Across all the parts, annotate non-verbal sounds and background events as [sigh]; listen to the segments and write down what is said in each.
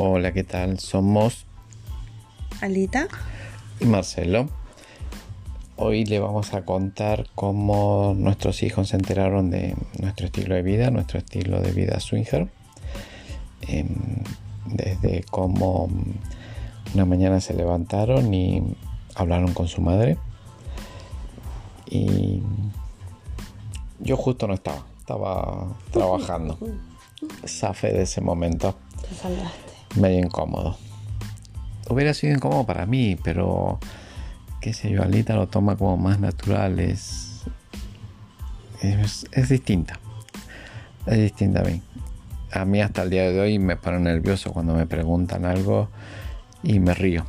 Hola, ¿qué tal? Somos Alita y Marcelo. Hoy le vamos a contar cómo nuestros hijos se enteraron de nuestro estilo de vida, nuestro estilo de vida swinger. Em, desde cómo una mañana se levantaron y hablaron con su madre. Y yo justo no estaba, estaba trabajando. [laughs] Zafé de ese momento. Te. Medio incómodo. Hubiera sido incómodo para mí, pero qué sé yo, Alita lo toma como más natural, es, es, es distinta. Es distinta a mí. A mí hasta el día de hoy me pone nervioso cuando me preguntan algo y me río.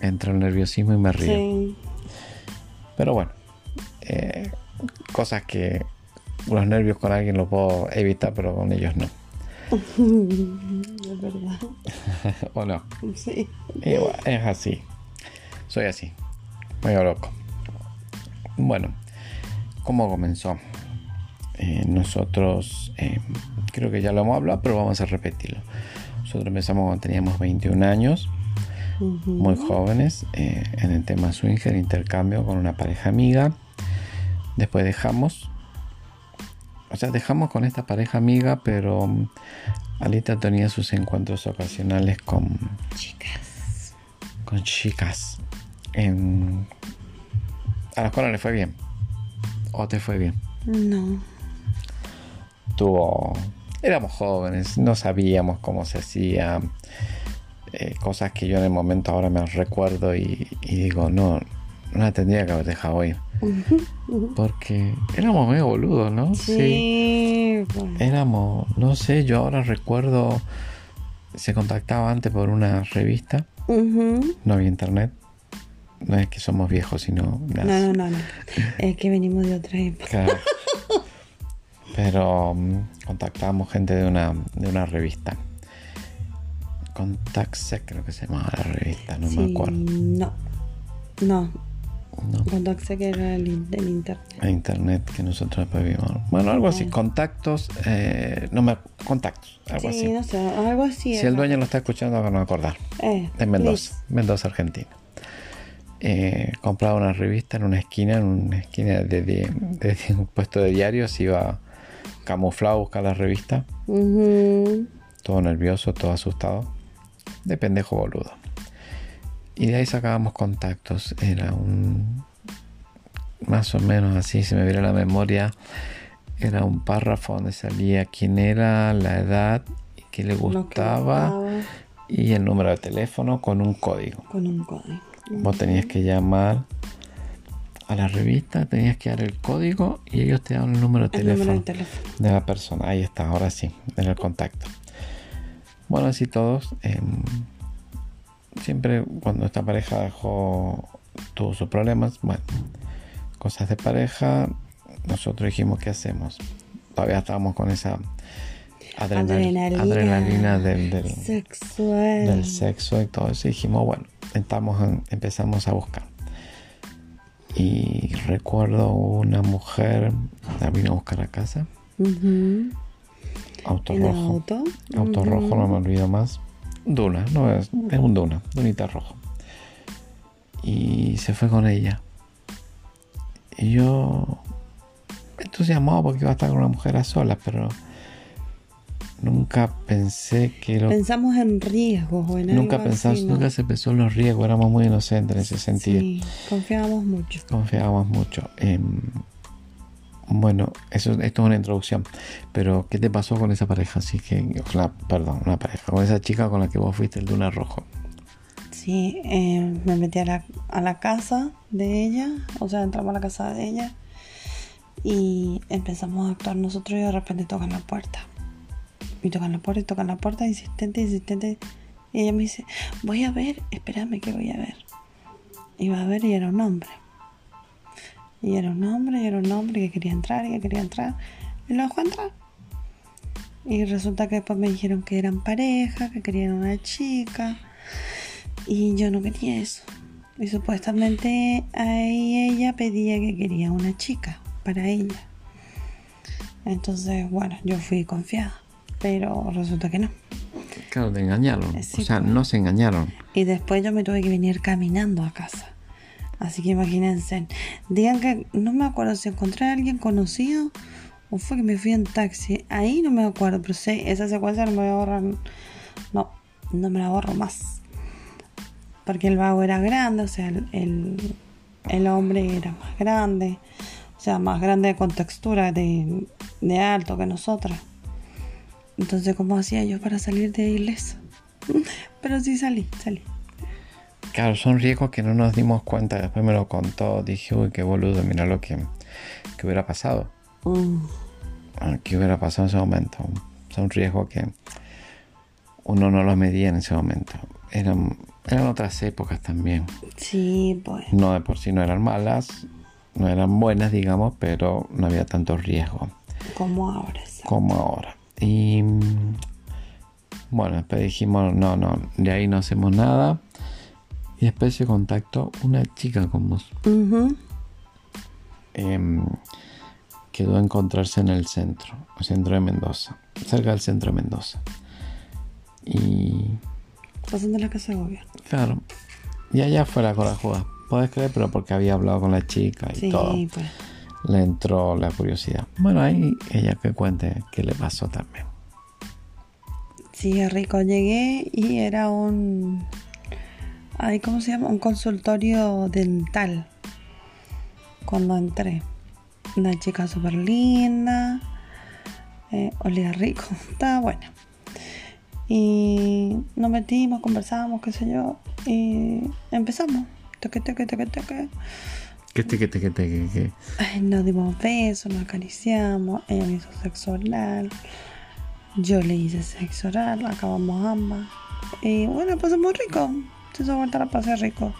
Entra el nerviosismo y me río. Sí. Pero bueno, eh, cosas que los nervios con alguien lo puedo evitar, pero con ellos no. [laughs] Es verdad. [laughs] ¿O no? Sí. Bueno, es así. Soy así. Medio loco. Bueno, ¿cómo comenzó? Eh, nosotros, eh, creo que ya lo hemos hablado, pero vamos a repetirlo. Nosotros empezamos cuando teníamos 21 años, muy jóvenes, eh, en el tema swinger, intercambio con una pareja amiga. Después dejamos, o sea, dejamos con esta pareja amiga, pero mm, Alita tenía sus encuentros ocasionales con Chicas. con chicas. En... A la escuela le fue bien. ¿O te fue bien? No. Tuvo... Éramos jóvenes, no sabíamos cómo se hacía. eh, cosas que yo en el momento ahora me recuerdo y, y digo, no, no la tendría que haber dejado ir. Porque éramos medio boludos, ¿no? Sí. Éramos, no sé, yo ahora recuerdo, se contactaba antes por una revista, no había internet. No es que somos viejos, sino... No, no, no, no. Es que venimos de otra época. Claro. [laughs] Pero mm, contactábamos gente de una, de una revista. Contact creo que se llamaba la revista, no me acuerdo. No. No. No, Contacté que era el, internet. a internet que nosotros después vimos. Bueno, algo así, Ah. contactos, eh, no me contactos, algo Sí, así. no sé, algo así. Si era. el dueño lo está escuchando, no me acordar. Eh, En Mendoza, Mendoza, Argentina. Eh, compraba una revista en una esquina, en una esquina de, de- de un puesto de diarios, iba camuflado a buscar la revista. todo nervioso, todo asustado, de pendejo boludo. Y de ahí sacábamos contactos, era un más o menos así, si me viene la memoria, era un párrafo donde salía quién era, la edad, y qué le gustaba y el número de teléfono con un código. Con un código. Vos tenías que llamar a la revista, tenías que dar el código y ellos te daban el número de El teléfono número de teléfono. de la persona. Ahí está, ahora sí, en el contacto. Bueno, así todos. em, siempre cuando esta pareja dejó, tuvo sus problemas, bueno, cosas de pareja, nosotros dijimos, ¿qué hacemos? Todavía estábamos con esa adrenal- Adrenalina. adrenalina del, del, Sexual. del sexo y todo eso. Y dijimos, bueno, estamos en- empezamos a buscar. Y recuerdo una mujer, la vino a buscar a casa, Ujú. auto En rojo. auto. Auto rojo, no me olvido más. Duna, no es, es un Duna, Dunita rojo. Y se fue con ella. Y yo entusiasmado porque iba a estar con una mujer a solas, pero nunca pensé que lo, Pensamos en riesgos o en nunca algo pensamos, así, ¿no? nunca se pensó en los riesgos, éramos muy inocentes en ese sentido. Sí, confiábamos mucho. Confiábamos mucho. Bueno, eso, esto es una introducción. Pero, ¿qué te pasó con esa pareja? Así que, la- perdón, una pareja, con esa chica con la que vos fuiste el Duna Rojo. Sí, eh, me metí a la, a la casa de ella, o sea, entramos a la casa de ella y empezamos a actuar nosotros y de repente tocan la puerta. Y tocan la puerta y tocan la puerta, insistente, insistente. Y ella me dice, voy a ver, espérame que voy a ver. Y va a ver y era un hombre. Y era un hombre, y era un hombre que quería entrar, y que quería entrar. Y lo dejó entrar. Y resulta que después me dijeron que eran pareja, que querían una chica. Y yo no quería eso. Y supuestamente ahí ella pedía que quería una chica para ella. Entonces, bueno, yo fui confiada. Pero resulta que no. Claro, te engañaron. Eh, sí, o sea, pues. no se engañaron. Y después yo me tuve que venir caminando a casa. Así que imagínense. Digan que no me acuerdo si encontré a alguien conocido o fue que me fui en taxi. Ahí no me acuerdo, pero sí, esa secuencia no me voy a borrar. No, no me la borro más. Porque el vago era grande, o sea, el, el, hombre era más grande. O sea, más grande con textura de, de alto que nosotras. Entonces, ¿cómo hacía yo para salir de ileso? [laughs] Pero sí salí, salí. Claro, son riesgos que no nos dimos cuenta. Después me lo contó. Dije, uy, qué boludo, mira lo que, que hubiera pasado. Mm, Ah, ¿Qué hubiera pasado en ese momento? Son riesgos que uno no los medía en ese momento. Eran, eran otras épocas también. Sí, pues. No de por sí no eran malas, no eran buenas, digamos, pero no había tanto riesgo Como ahora. ¿sabes? como ahora. Y mm, bueno, después dijimos, no, no, de ahí no hacemos nada. Y después se contactó una chica con vos. Em, quedó a encontrarse en el centro, el centro de Mendoza, cerca del centro de Mendoza. Y Pasando la casa de gobierno. claro, y allá fue la corajuda. Podés creer, pero porque había hablado con la chica y Sí, todo. pues. Le entró la curiosidad. Bueno, ahí ella que cuente qué le pasó también. Sí, rico. Llegué y era un. Ay, ¿Cómo se llama? Un consultorio dental. Cuando entré. Una chica súper linda. eh, olía rico. [laughs] Estaba buena. Y nos metimos, conversamos, qué sé yo. Y empezamos. Toque, toque, toque, toque. ¿Qué te, qué te, qué te? Ay, nos dimos besos, nos acariciamos, ella me hizo sexo oral, yo le hice sexo oral, acabamos ambas. Y bueno, pasó muy rico, hizo vuelta la pasé rico.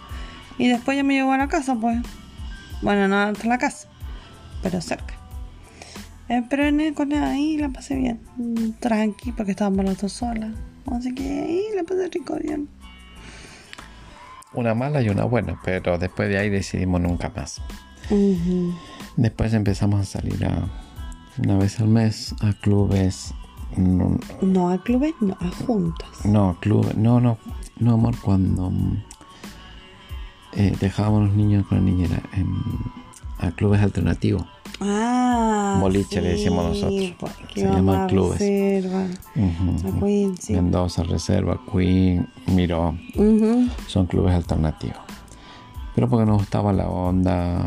Y después ya me llevó a la casa, pues. Bueno, no hasta la casa, pero cerca. Eh, pero en el, con ahí la pasé bien, mm, tranqui, porque estábamos las dos solas. Así que ahí la pasé rico, bien. Una mala y una buena, pero después de ahí decidimos nunca más. Después empezamos a salir a una vez al mes a clubes. No, No a clubes, no, a juntas. no, clubes. No, no, no, amor, cuando mm, eh, dejábamos a los niños con la niñera en, a clubes alternativos. Ah, Boliche le decimos nosotros. Se llaman clubes. reserva. A Queen, sí. Mendoza, Reserva, Queen, Miró. Son clubes alternativos. Pero porque nos gustaba la onda.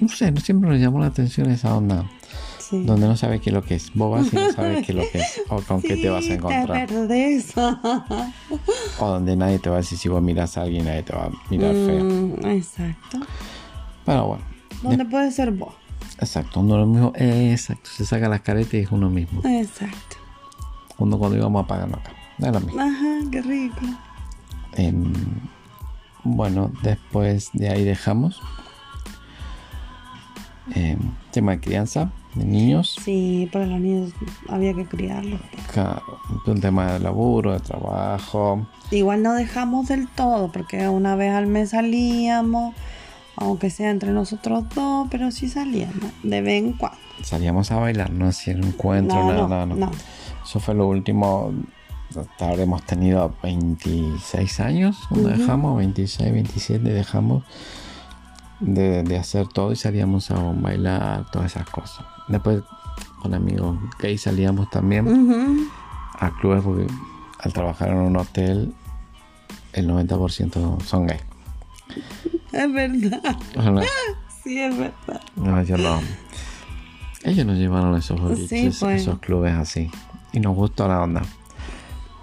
No sé, no siempre nos llamó la atención esa onda. Sí. Donde no sabes qué es lo que es. Vos vas y no sabes qué es lo que es. O con qué te vas a encontrar. Te. O donde nadie te va a decir si vos miras a alguien, nadie te va a mirar feo. Mm, exacto. Pero bueno. ¿Dónde puede ser vos? Exacto, uno lo mismo. eh, exacto, se saca las caretas y es uno mismo. Exacto. Uno cuando íbamos a pagarnos acá. Es lo mismo. Ajá, qué rico. Em, bueno, después de ahí dejamos. Em, tema de crianza de niños. Sí, para los niños había que criarlos. Claro, un tema de laburo, de trabajo. Igual no dejamos del todo, porque una vez al mes salíamos, aunque sea entre nosotros dos, pero sí salíamos, de vez en cuando. Salíamos a bailar, no hacían encuentro, No, nada, no, nada, no. no. Eso fue lo último. hasta ahora hemos tenido 26 años cuando Ujú. dejamos, 26, 27 dejamos de, de hacer todo y salíamos a bailar, todas esas cosas. Después con amigos gays salíamos también a clubes porque al trabajar en un hotel el 90% son gays. Es verdad. No- [laughs] Sí, es verdad. No, yo no. Ellos nos llevaron a esos pues. esos clubes así. Y nos gustó la onda.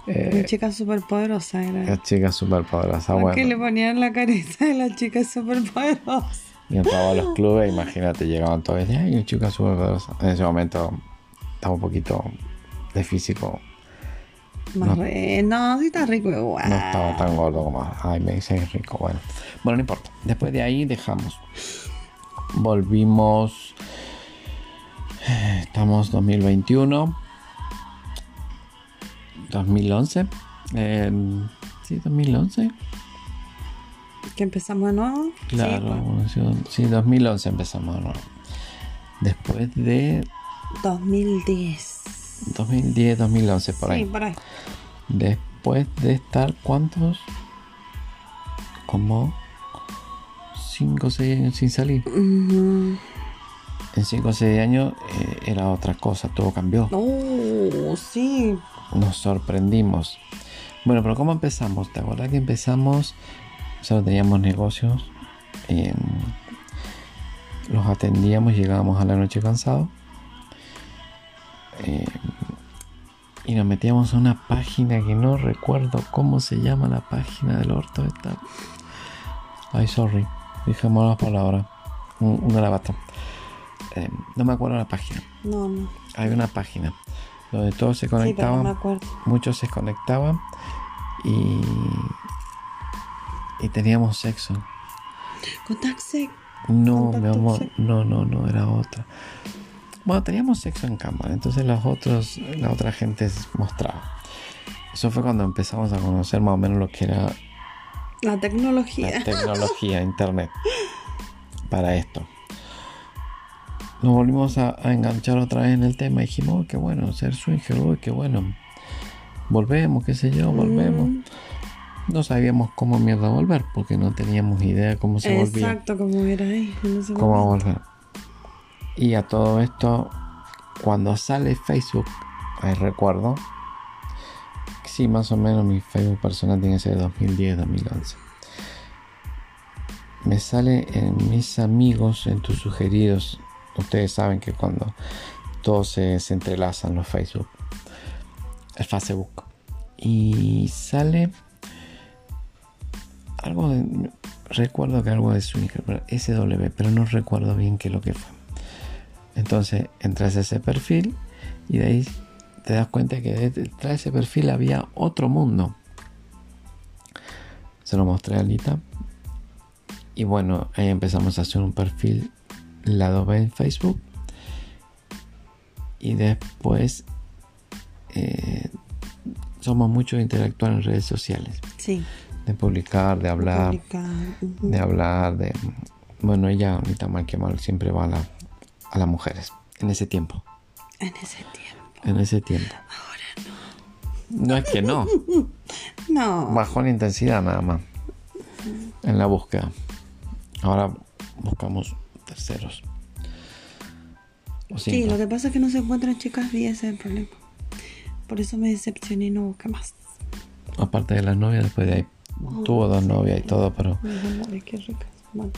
Eh, chica súper poderosa era. la chica súper poderosa, Porque le bueno. ponían la carita de la chica súper poderosa. Y entraba a los [laughs] clubes, imagínate, llegaban todos y decían, ay, una chica súper poderosa. En ese momento estaba un poquito de físico. Más No. re- No, sí está rico igual. No estaba tan gordo como, ay, me dice rico. Bueno, bueno, no importa. Después de ahí dejamos. Volvimos. eh, Estamos 2021. 2011. eh, sí, 2011. Que empezamos de nuevo. Claro, Sí, pues. sí, 2011 empezamos. ¿no? Después de pues. 2010. 2010, 2011, por ahí. Sí, por ahí. Después de estar, ¿cuántos? Como 5 o 6 años sin salir. Ujú. En 5 o 6 años eh, era otra cosa, todo cambió. Oh, sí. Nos sorprendimos. Bueno, pero ¿cómo empezamos? ¿Te acuerdas que empezamos? Solo teníamos negocios. eh, los atendíamos, llegábamos a la noche cansados. eh, y nos metíamos a una página que no recuerdo cómo se llama la página del orto esta. Ay, sorry. Dejemos las palabras. Un, un garabato. Eh, no me acuerdo la página. No, no. Hay una página donde todos se conectaban muchos se conectaban y, y teníamos sexo. Contact Sec. No, mi amor, no, no, no, era otra. Bueno, teníamos sexo en cámara, entonces los otros, la otra gente mostraba. Eso fue cuando empezamos a conocer más o menos lo que era La tecnología. la tecnología, [laughs] internet, para esto. Nos volvimos a, a enganchar otra vez en el tema y dijimos, oh, qué bueno, ser swinger, uy, qué bueno. Volvemos, qué sé yo, volvemos. Mm, No sabíamos cómo mierda volver, porque no teníamos idea cómo se volvía. Exacto, como era ahí. en ese Cómo volver. Y a todo esto, cuando sale Facebook, ahí recuerdo, sí, más o menos mi Facebook personal tiene que ser 2010, 2011. Me sale en mis amigos, en tus sugeridos. Ustedes saben que cuando todos se, entrelazan los Facebook, el Facebook. Y sale algo de. Recuerdo que algo de Swinger, pero SW, pero no recuerdo bien qué es lo que fue. Entonces entras a ese perfil y de ahí te das cuenta que detrás de ese perfil había otro mundo. Se lo mostré a Alita. Y bueno, ahí empezamos a hacer un perfil lado B en Facebook. Y después eh, somos mucho de interactuar en redes sociales. Sí. De publicar, de hablar, publicar, de hablar, de... Bueno, ella ahorita mal que mal siempre va a, la- a las mujeres. En ese tiempo. En ese tiempo. En ese tiempo. Ahora No es que no. no. [laughs] No. Bajó la intensidad nada más. En la búsqueda. Ahora buscamos terceros. O Sí, lo que pasa es que no se encuentran chicas y ese es el problema. Por eso me decepcioné y no busqué más. Aparte de las novias, después de ahí tuvo dos novias y todo, pero Ay, qué rica. Bueno,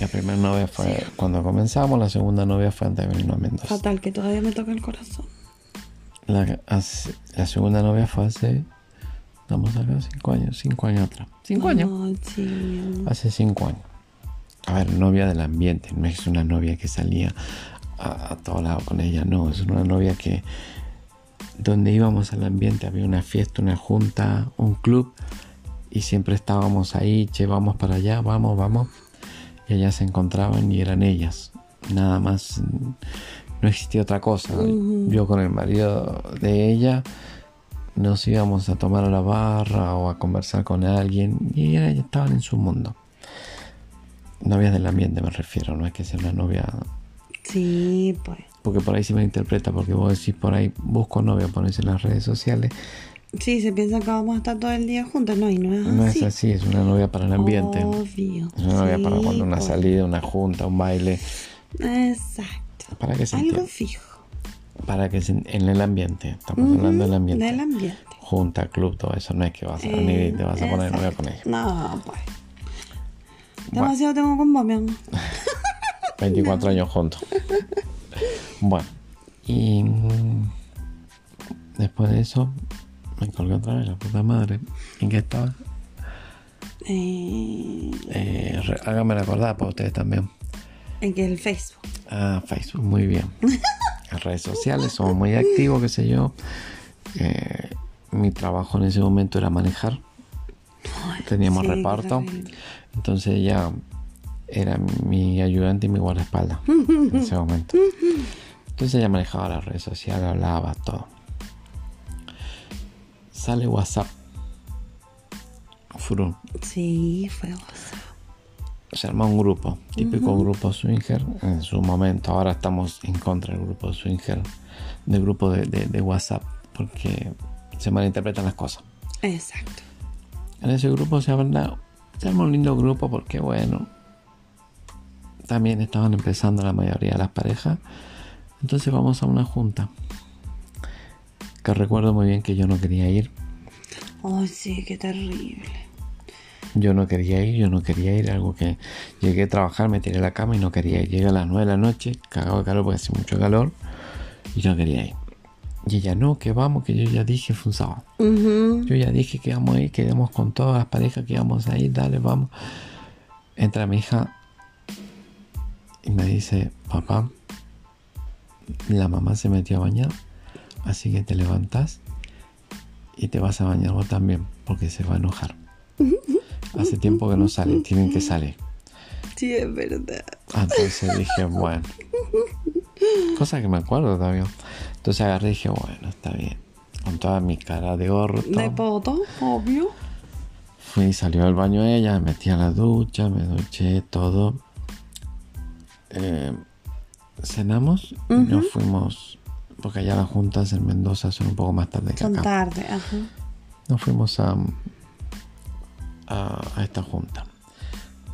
la primera novia fue cuando comenzamos, la segunda novia fue antes de venirnos a Mendoza. fatal, que todavía me toca el corazón. La, hace- la segunda novia fue hace. Estamos acá, cinco años, cinco años atrás. ¿Cinco años? Ay, sí. Hace cinco años. A ver, novia del ambiente, no es una novia que salía a, a todo lado con ella, no, es una novia que donde íbamos al ambiente había una fiesta, una junta, un club y siempre estábamos ahí, che, vamos para allá, vamos, vamos. Y ellas se encontraban y eran ellas, nada más, no existía otra cosa. Yo con el marido de ella nos íbamos a tomar a la barra o a conversar con alguien y ellas estaban en su mundo. Novias del ambiente me refiero, no es que sea una novia. Sí, pues. Porque por ahí se me interpreta, porque vos decís por ahí, busco novia, pones en las redes sociales. Sí, se piensa que vamos a estar todo el día juntas, no, y no es No así. es así, es una novia para el ambiente. Obvio. Es una novia para cuando una pues. salida, una junta, un baile. Exacto. Para que se Algo entienda. fijo. Para que se, en el ambiente. Estamos hablando del ambiente. Del ambiente. Junta, club, todo eso. No es que vas a venir y te vas a poner novia con ella. No, pues. Bueno. Demasiado tengo con amor. [laughs] 24 años juntos. Bueno, y mm, después de eso me colgué otra vez, la puta madre. ¿En qué estaba? Eh, Eh, háganme recordar para ustedes también. en que el Facebook. Ah, Facebook, muy bien. Las redes sociales, somos muy activos, qué sé yo. Eh, mi trabajo en ese momento era manejar. Teníamos Sí, reparto. Entonces ella era mi ayudante y mi guardaespaldas en ese momento. Entonces ella manejaba las redes sociales, hablaba, todo. Sale WhatsApp. Furun. Sí, fue WhatsApp. Se arma un grupo, típico grupo swinger en su momento. Ahora estamos en contra del grupo swinger, del grupo de, de- de WhatsApp, porque se malinterpretan las cosas. Exacto. En ese grupo se habla, se arma un lindo grupo porque bueno, también estaban empezando la mayoría de las parejas. Entonces vamos a una junta. Que recuerdo muy bien que yo no quería ir. Ay, sí, qué terrible. Yo no quería ir, yo no quería ir. Algo que llegué a trabajar, me tiré a la cama y no quería ir. Llegué a las 9 de la noche, cagado de calor porque hace mucho calor. Y yo no quería ir. Y ella, no, que vamos, que yo ya dije, fue un sábado. Ujú. Yo ya dije que vamos a ir, que íbamos con todas las parejas que íbamos a ir, dale, vamos. Entra mi hija y me dice, papá, la mamá se metió a bañar, así que te levantas y te vas a bañar vos también, porque se va a enojar. Hace tiempo que no sale, tienen que salir. Sí, es verdad. Entonces dije, bueno. Cosa que me acuerdo también. Entonces agarré y dije, bueno, está bien. Con toda mi cara de todo. De poto, obvio. Fui, salió del baño ella, me metí a la ducha, me duché, todo. Eh, cenamos y nos fuimos, porque allá las juntas en Mendoza son un poco más tarde que Son acá. tarde, ajá. Nos fuimos a, a, a esta junta.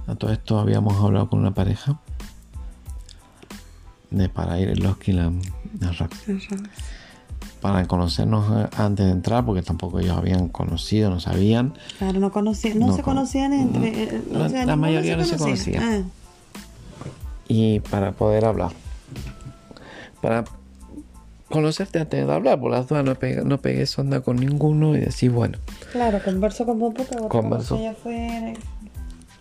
A todo esto habíamos hablado con una pareja de para ir los para conocernos eh, antes de entrar, porque tampoco ellos habían conocido, no sabían. Claro, no conocían, no, No se con- conocían entre. eh, la- o sea, la mayoría no se conocía. conocía. Ah, y para poder hablar. Para conocerte antes de hablar, por las dudas no pegué, no pegué sonda con ninguno y decir, bueno, claro, converso con vos porque vos Converso. allá afuera.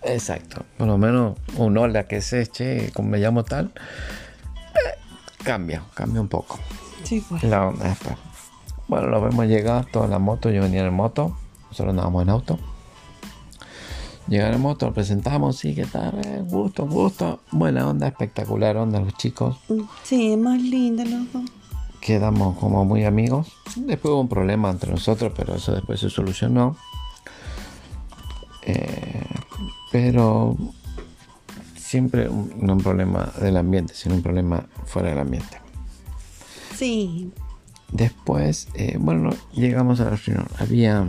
exacto, por lo menos un hola que se eche, como me llamo tal, eh, cambia, cambia un poco Sí, pues. la onda después. Bueno, lo vemos llegar, toda la moto, yo venía en moto, nosotros andábamos en auto. Llegar en moto, lo presentamos, sí, ¿qué tal? Eh, gusto, gusto. Buena onda, espectacular onda, los chicos. Sí, más linda los dos. quedamos como muy amigos. Después hubo un problema entre nosotros, pero eso después se solucionó. Eh, pero siempre un- no un problema del ambiente, sino un problema fuera del ambiente. Sí. Después, eh, bueno, llegamos a la reunión. Había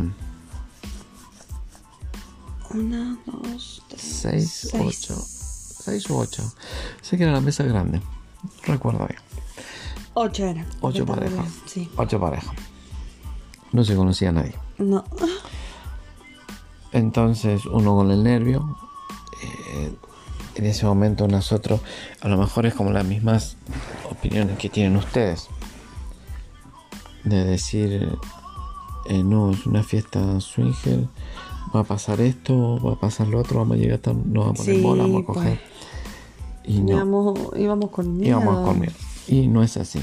Una, dos, tres. seis, seis. ocho, seis u ocho. Sé que era la mesa grande, recuerdo bien. Ocho eran. Ocho parejas. Sí. Ocho parejas. No se conocía a nadie. No. Entonces uno con el nervio, eh, en ese momento nosotros, a lo mejor es como las mismas opiniones que tienen ustedes. De decir, eh, no, es una fiesta swinger, va a pasar esto, va a pasar lo otro, vamos a llegar, hasta- nos vamos a poner Sí, bola, vamos a pues. coger. Y no, Íbamos, íbamos con miedo. íbamos con miedo. Y no es así.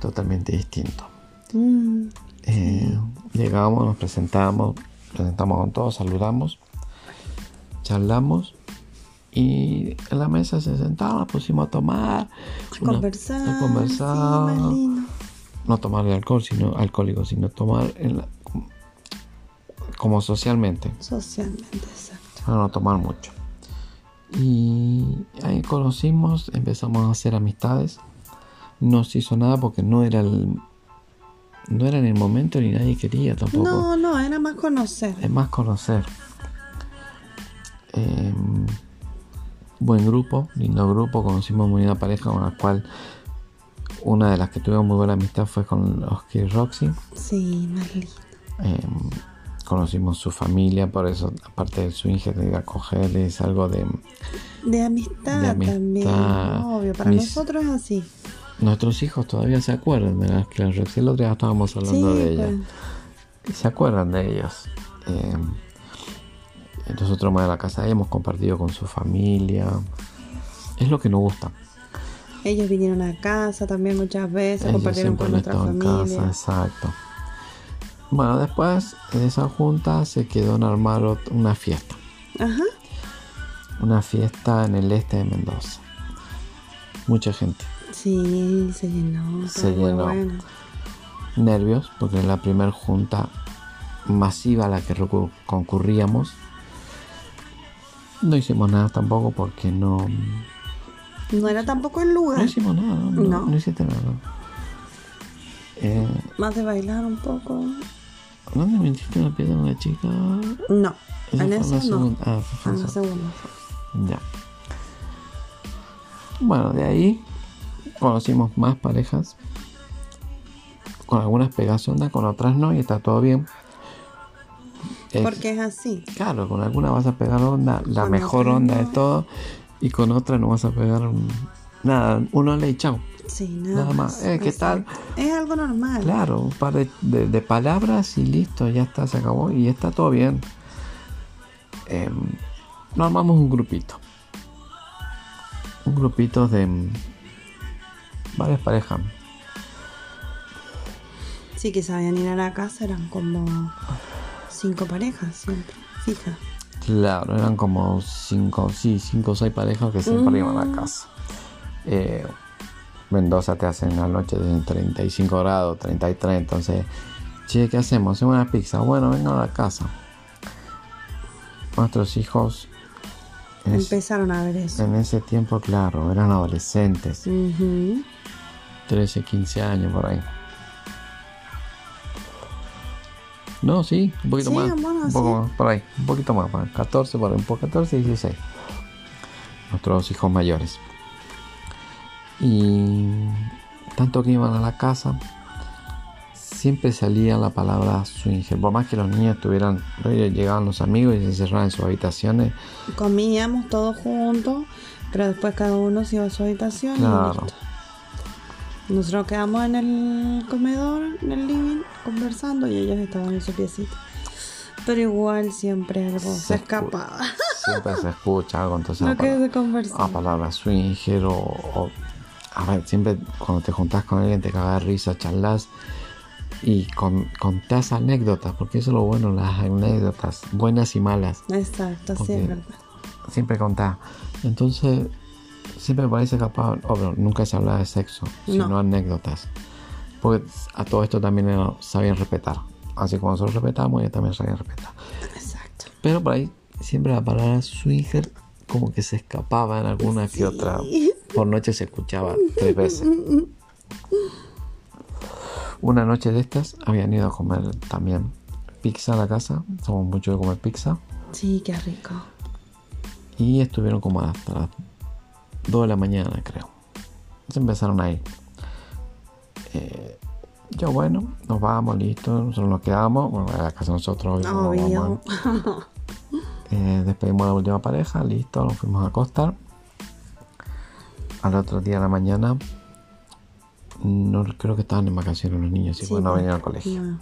Totalmente distinto. Mm, Eh, llegamos, nos presentamos, presentamos con todos, saludamos, charlamos y en la mesa se sentaba, pusimos a tomar, a una- conversar. a conversar, Sí, no tomar de alcohol, sino alcohólico, sino tomar en la- como socialmente, Socialmente, exacto. para no tomar mucho. Y ahí conocimos, empezamos a hacer amistades. No se hizo nada porque no era el, no era en el momento ni nadie quería tampoco. No, no, era más conocer. Es más conocer. Eh, buen grupo, lindo grupo. Conocimos muy una pareja con la cual una de las que tuvimos muy buena amistad fue con Oscar y Roxy. Sí, más lindo. Eh, conocimos su familia, por eso, aparte de ir a cogerles algo de. De amistad, De amistad. también. Obvio, para Mis- nosotros es así. Nuestros hijos todavía se acuerdan de las que Roxy. El otro día estábamos hablando Sí, de ella. pues. se acuerdan de ellos. Eh, nosotros más de la casa hemos compartido con su familia. Es lo que nos gusta. Ellos vinieron a casa también muchas veces, Ellos compartieron siempre con nuestra estado en familia. casa, exacto. Bueno, después de esa junta se quedó en armar una fiesta. Ajá. Una fiesta en el este de Mendoza. Mucha gente. Sí, se llenó. Se llenó. bueno. Nervios, porque es la primera junta masiva a la que concurríamos. No hicimos nada tampoco porque no, No era tampoco el lugar. No hicimos nada, no, no, No. no hiciste nada. Eh, Más de bailar un poco. ¿Dónde metiste una piedra a una chica? No, en eso no. segunda. Ah, En la segunda. Ya. Bueno, de ahí conocimos más parejas. Con algunas pegas onda, con otras no, y está todo bien. Es- Porque es así. Claro, con alguna vas a pegar onda, la Con mejor onda de todo, y con otra no vas a pegar nada, uno le y chao. Sí, nada, Nada más. Eh, ¿qué tal? Exacto. Es algo normal. Claro, un par de, de- de palabras y listo, ya está, se acabó y está todo bien. Em, nos armamos un grupito. Un grupito de mm, varias parejas. Sí, que sabían ir a la casa, eran como cinco parejas siempre, fija. Claro, eran como cinco, sí, cinco o seis parejas que siempre iban a la casa. Eh, Mendoza te hacen la noche de 35 grados, 33, entonces, che, ¿qué hacemos? Hacemos una pizza. Bueno, vengan a la casa. Nuestros hijos es- Empezaron a ver eso. en ese tiempo, claro, eran adolescentes, Ujú. 13, 15 años por ahí. No, sí, un poquito Sí, más. un poco sí. más, por ahí, un poquito más, por ahí, 14, por ahí, un poco 14 y 16. Nuestros hijos mayores. Y tanto que iban a la casa, siempre salía la palabra swinger. Por más que los niños estuvieran, llegaban los amigos y se encerraban en sus habitaciones. Comíamos todos juntos, pero después cada uno se iba a su habitación Claro. y listo. Nosotros quedamos en el comedor, en el living, conversando y ellos estaban en su piecita. Pero igual siempre algo se, Se escapaba. Siempre se escucha algo, entonces No conversaba. a palabra swinger o, o- a ver, siempre cuando te juntás con alguien te cagas risa, charlas y con, contás anécdotas, porque eso es lo bueno, las anécdotas, buenas y malas, Exacto, verdad. siempre contás. Entonces, siempre se escapaba, obvio, nunca se hablaba de sexo, sino No. anécdotas. Porque a todo esto también sabían respetar. Así como nosotros respetamos, ellos también sabían respetar. Exacto. Pero por ahí siempre la palabra swinger como que se escapaba en alguna que otra. Por noche se escuchaba tres veces. Una noche de estas habían ido a comer también pizza a la casa. Somos mucho de comer pizza. Sí, qué rico. Y estuvieron como hasta las 2 de la mañana, creo. Se empezaron ahí. Eh, yo, bueno, nos vamos, listo. Nosotros nos quedamos. Bueno, a la casa nosotros. obvio, vamos. Eh, despedimos a la última pareja, listo, nos fuimos a acostar. Al otro día de la mañana, no creo que estaban en vacaciones los niños, y Sí, pues no pues, venían al colegio. no.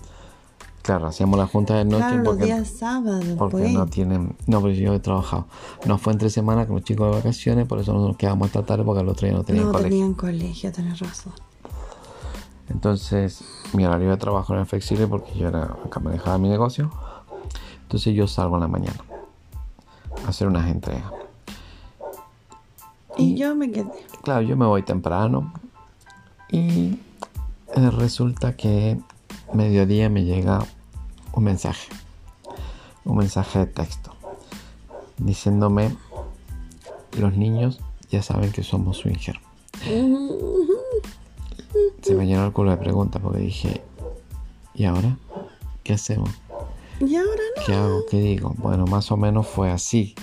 Claro, hacíamos la junta de noche Claro, los porque, días sábados, porque pues. no tienen. No, pero yo he trabajado. No fue entre semanas con los chicos de vacaciones, por eso nos quedamos hasta tarde porque al otro día no tenían no colegio. tenían colegio, tenés razón. Entonces, mi horario de trabajo era flexible porque yo era acá manejaba mi negocio. Entonces, yo salgo en la mañana a hacer unas entregas. Y yo me quedé. Claro, yo me voy temprano y eh, resulta que mediodía me llega un mensaje, un mensaje de texto, diciéndome los niños ya saben que somos swinger. Se me llenó el culo de preguntas porque dije, ¿y ahora? ¿Qué hacemos? Y ahora no. ¿Qué hago? ¿Qué digo? Bueno, más o menos fue así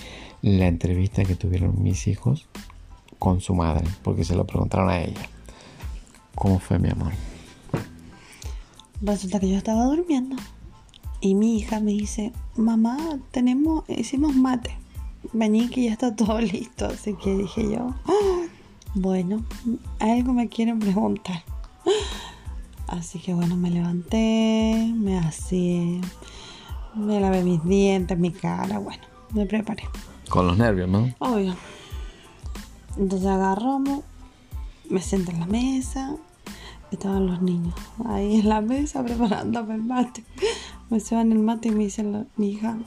la entrevista que tuvieron mis hijos con su madre, porque se lo preguntaron a ella. ¿Cómo fue mi amor? Resulta que yo estaba durmiendo y mi hija me dice, mamá, tenemos, hicimos mate. Vení que ya está todo [laughs] listo. Así que dije yo, "Ah, bueno, algo me quieren preguntar. [gasps] Así que bueno, me levanté, me así, me lavé mis dientes, mi cara, bueno, me preparé. Con los nervios, ¿no? Obvio. Entonces agarramos, me senté en la mesa, estaban los niños ahí en la mesa preparándome el mate. Me llevan el mate y me dice la- mi hija,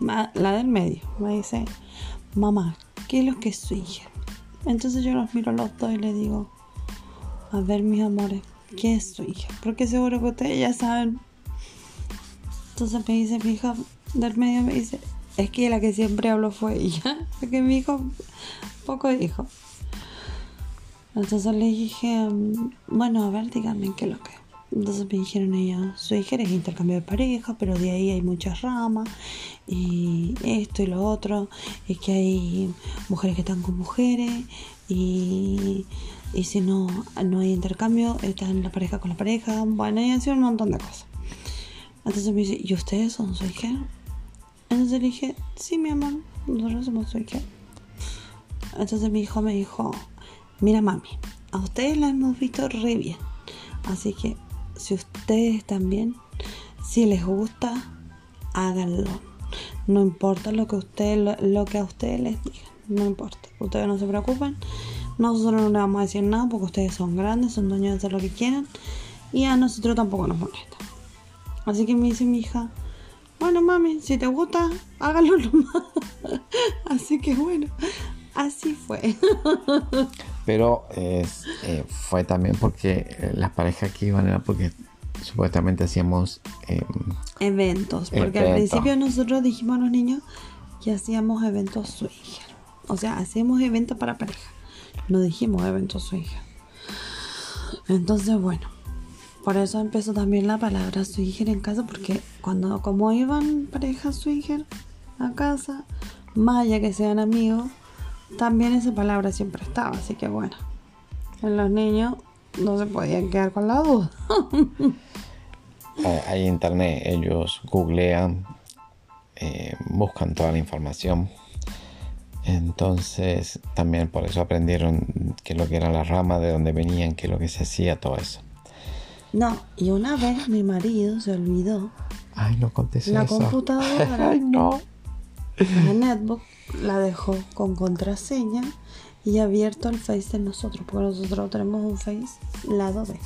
la del medio, me dice, mamá, ¿qué es lo que es swinger? Entonces yo los miro los dos y le digo, a ver mis amores, ¿qué es swinger? Porque seguro que ustedes ya saben. Entonces me dice mi hija del medio, me dice, es que la que siempre habló fue ella, [laughs] porque mi hijo poco dijo. Entonces le dije, mm, bueno, a ver, díganme qué es lo que. Entonces me dijeron ellos, su hija es intercambio de pareja, pero de ahí hay muchas ramas, y esto y lo otro, y que hay mujeres que están con mujeres, y, y si no, no hay intercambio, están la pareja con la pareja, bueno, y así un montón de cosas. Entonces me dice, ¿y ustedes son su hija? Entonces le dije, sí, mi amor, nosotros somos su hija. Entonces mi hijo me dijo, mira mami, a ustedes la hemos visto re bien. Así que si ustedes también, si les gusta, háganlo. No importa lo que, usted, lo, que a ustedes les digan, no importa. Ustedes no se preocupen. Nosotros no les vamos a decir nada porque ustedes son grandes, son dueños de hacer lo que quieran. Y a nosotros tampoco nos molesta. Así que me dice mi hija, bueno mami, si te gusta, hágalo nomás. [laughs] Así que bueno, así fue. Pero eh, fue también porque eh, las parejas que iban era porque supuestamente hacíamos em, eventos. Porque al principio nosotros dijimos a los niños que hacíamos eventos swinger. O sea, hacíamos eventos para pareja. No dijimos eventos swinger. Entonces, bueno, por eso empezó también la palabra swinger en casa, porque cuando como iban parejas swinger a casa, más allá que sean amigos, también esa palabra siempre estaba, así que bueno, en los niños no se podían quedar con la duda. [laughs] Hay internet, ellos googlean, eh, buscan toda la información. Entonces también por eso aprendieron qué es lo que era la rama, de dónde venían, qué es lo que se hacía, todo eso. No, y una vez mi marido se olvidó. Ay, no conté La computadora. [laughs] Ay, no. La netbook la dejó con contraseña y abierto el Face de nosotros, porque nosotros tenemos un Face lado B.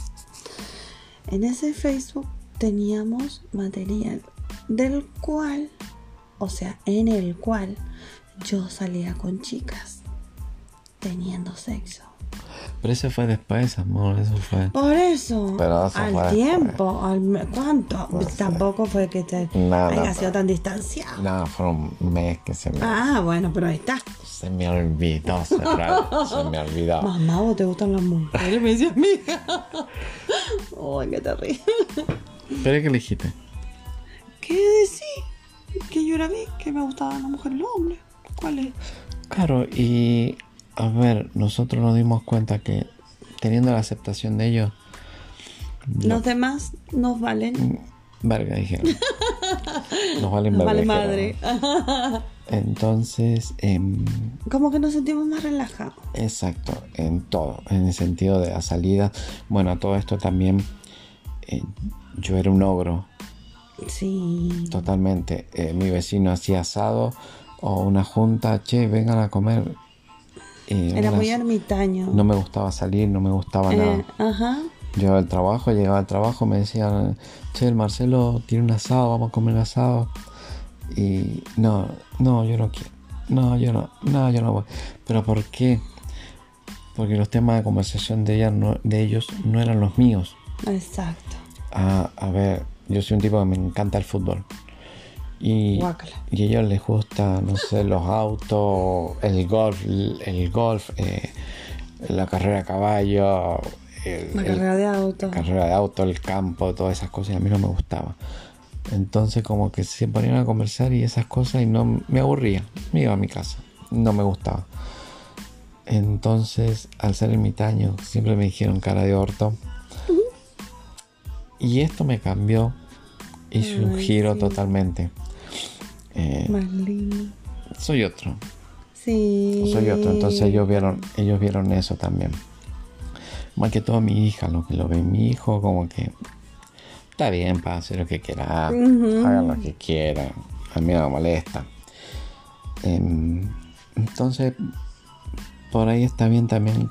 En ese Facebook teníamos material del cual, o sea, en el cual yo salía con chicas teniendo sexo. Pero eso fue después, amor, eso fue. Por eso. al tiempo, al ¿cuánto? Tampoco fue que te haya sido tan distanciado. No, fue un mes que se me. Ah, bueno, pero ahí está. Se me olvidó, se, se me olvidó. [laughs] Mamá, ¿vos te gustan las mujeres? Me decía mi hija. [laughs] Ay, qué terrible. ¿Pero qué dijiste? ¿Qué decís? Que yo era vi que me gustaban las mujeres y los hombres. ¿Cuál es? Claro, y a ver, nosotros nos dimos cuenta que teniendo la aceptación de ellos, los demás nos valen. Verga, dijeron. [laughs] Nos valen nos Vale madre. [laughs] Entonces. Em, Como que nos sentimos más relajados. Exacto, en todo. En el sentido de la salida. Bueno, todo esto también. Eh, yo era un ogro. Sí. Totalmente. Eh, mi vecino hacía asado o una junta. Che, vengan a comer era muy ermitaño. No me gustaba salir, no me gustaba nada. Eh, ajá. Llegaba al trabajo, llegaba al trabajo, me decían, che, el Marcelo tiene un asado, vamos a comer asado. Y no, no, yo no quiero. No, yo no, no, yo no voy. ¿Pero por qué? Porque los temas de conversación de, ella de ellos no eran los míos. Exacto. Ah, a ver, yo soy un tipo que me encanta el fútbol. Y, y a ellos les gusta, no sé, los autos, el golf, el, golf, eh, la carrera a caballo, la carrera de auto. La carrera de auto, el campo, todas esas cosas, y a mí no me gustaba. Entonces como que se ponían a conversar y esas cosas y no me aburría, me iba a mi casa, no me gustaba. Entonces, al ser ermitaño, siempre me dijeron cara de orto. Y esto me cambió, hizo un giro totalmente. Eh, Más lindo. Soy otro. Sí. Soy otro. Entonces ellos vieron, ellos vieron eso también. Más que todo mi hija, lo que lo ve mi hijo, como que está bien para hacer lo que quiera, hagan lo que quieran. A mí no me molesta. Em, entonces, por ahí está bien también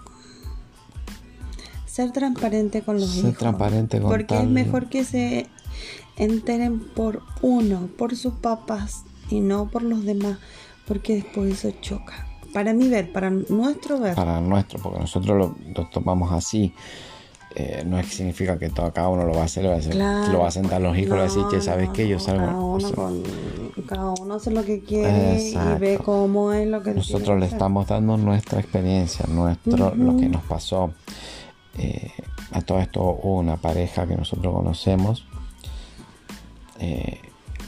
ser transparente con los ser transparente con Porque es mejor que se enteren por uno, por sus papás y no por los demás, porque después eso choca. Para mí ver, para nuestro ver. Para nuestro, porque nosotros lo, tomamos así. eh, no significa que todo, cada uno lo va a hacer, lo va a, hacer, lo va a sentar los hijos y decir, que sabes que yo salgo. Cada uno, con, cada uno hace lo que quiere y ve cómo es lo que Nosotros le estamos dando nuestra experiencia, nuestro, lo que nos pasó. Eh, a todo esto hubo una pareja que nosotros conocemos. Eh,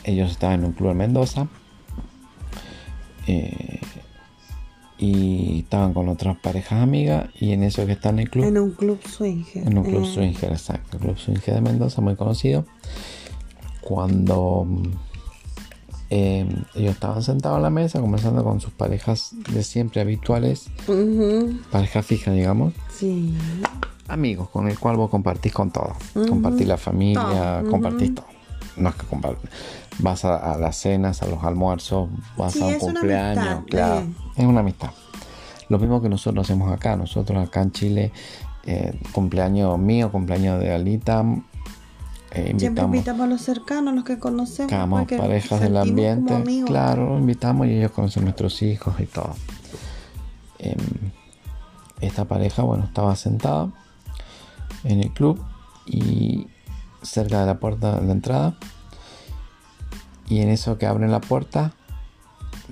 ellos estaban en un club en Mendoza. Eh, y estaban con otras parejas amigas y en eso que están en el club. En un club swinger. En un club swinger, exacto. El club swinger de Mendoza, muy conocido. Cuando ellos estaban sentados en la mesa conversando con sus parejas de siempre habituales. Pareja fija, digamos. Sí amigos con el cual vos compartís con todo. Compartís la familia, compartís todo. No es que compartís. Vas a, las cenas, a los almuerzos, vas a un cumpleaños. claro, es una amistad. Lo mismo que nosotros hacemos acá. Nosotros acá en Chile, eh, cumpleaños mío, cumpleaños de Alita. Eh, invitamos, Siempre invitamos a los cercanos, los que conocemos. parejas del ambiente. Claro, invitamos y ellos conocen nuestros hijos y todo. Em, esta pareja, bueno, estaba sentada en el club y cerca de la puerta de la entrada. Y en eso que abren la puerta,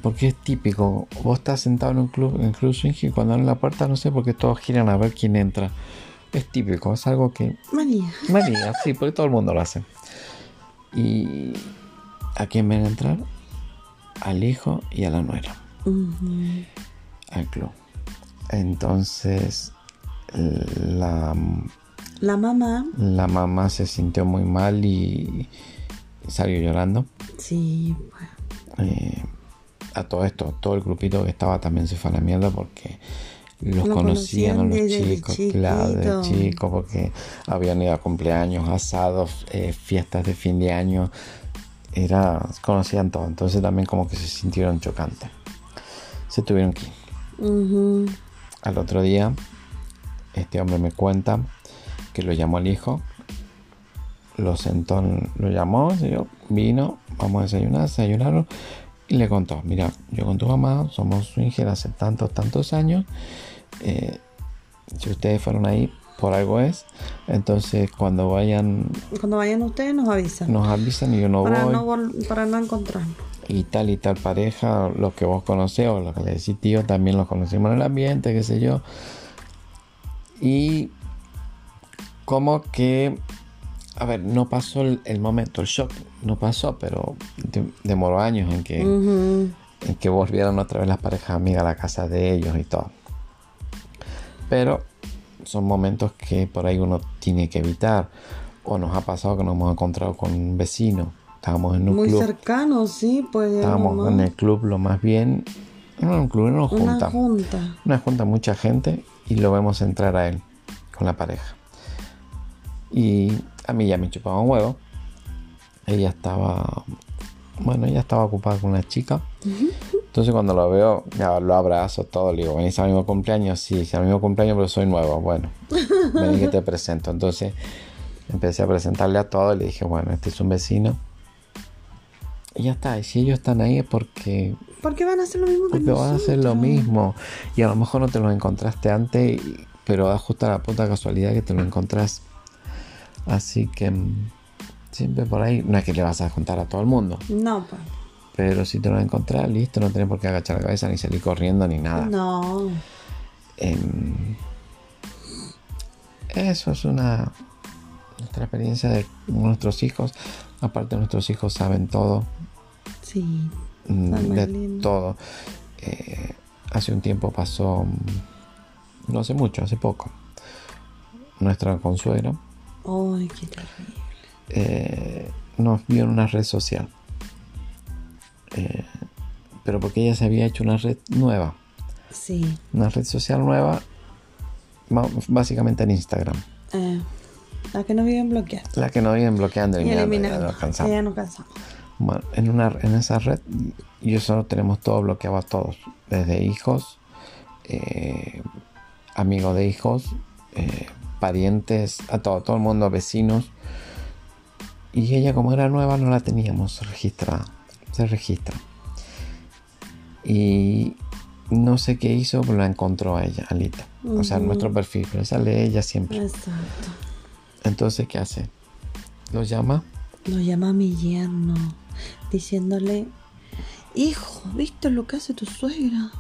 porque es típico, vos estás sentado en un club, en club swing y cuando abren la puerta, no sé por qué todos giran a ver quién entra. Es típico, es algo que... Manía. Manía, [laughs] sí, porque todo el mundo lo hace. Y a quién ven entrar? Al hijo y a la nuera. Al club. Entonces, la la mamá. La mamá se sintió muy mal y salió llorando. Sí, eh, a todo esto, todo el grupito que estaba también se fue a la mierda porque los conocían, a los chicos, claro, de chicos, porque habían ido a cumpleaños, asados, eh, fiestas de fin de año. Era, conocían todo, entonces también como que se sintieron chocantes. Se tuvieron que ir. Al otro día, este hombre me cuenta lo llamó al hijo, lo sentó, lo llamó, vino, vamos a desayunar, desayunaron y le contó, mira, yo con tu mamá somos swinger hace tantos, tantos años, eh, si ustedes fueron ahí, por algo es, entonces cuando vayan... Cuando vayan ustedes nos avisan. Nos avisan y yo no para voy. No para no encontrarnos. Y tal y tal pareja, los que vos conocés o los que le decís tío, también los conocimos en el ambiente, qué sé yo. Y como que, a ver, no pasó el, momento, el shock, no pasó, pero demoró años en que, en que volvieran otra vez las parejas amigas a la casa de ellos y todo. Pero son momentos que por ahí uno tiene que evitar. O nos ha pasado que nos hemos encontrado con un vecino. Estábamos en un Muy club. Muy cercano, sí, pues. Estábamos en el club lo más bien. En un club, en una junta. Una junta. Una junta, mucha gente. Y lo vemos entrar a él con la pareja. Y a mí ya me chupaba un huevo. Ella estaba, bueno, ella estaba ocupada con una chica. Entonces cuando lo veo, ya lo abrazo todo, le digo, ¿venís al mismo cumpleaños? Sí, al mismo cumpleaños, pero soy nuevo. Bueno, ven que te presento. Entonces empecé a presentarle a todo y le dije, bueno, este es un vecino. Y ya está, y si ellos están ahí es porque... Porque van a hacer lo mismo que Porque van a hacer lo mismo. Y a lo mejor no te lo encontraste antes, pero da justo la puta casualidad que te lo encontrás Así que mm, siempre por ahí, no es que le vas a contar a todo el mundo. No, pues. Pero si te lo encontrar, listo, no tenés por qué agachar la cabeza ni salir corriendo ni nada. No. Em, eso es una nuestra experiencia de nuestros hijos. Aparte nuestros hijos saben todo. Sí. Mm, de todo. Eh, hace un tiempo pasó, mm, no hace mucho, hace poco, nuestra consuegra Ay, qué terrible. Eh, nos vio en una red social. Eh, pero porque ella se había hecho una red nueva. Sí. Una red social nueva, básicamente en Instagram. Eh, la que nos viven bloqueando. La que nos viven bloqueando y, eliminando. Nos cansamos. Ya nos cansamos. Bueno, en, una, en esa red, y eso tenemos todo bloqueado a todos, desde hijos, amigos de hijos, parientes, a todo, todo el mundo, vecinos. Y ella como era nueva no la teníamos registrada. Se registra. Y no sé qué hizo, pero la encontró a ella, Alita. O sea, en nuestro perfil, pero sale ella siempre. Exacto. Entonces, ¿qué hace? Lo llama. Lo llama a mi yerno, diciéndole, hijo, ¿viste lo que hace tu suegra?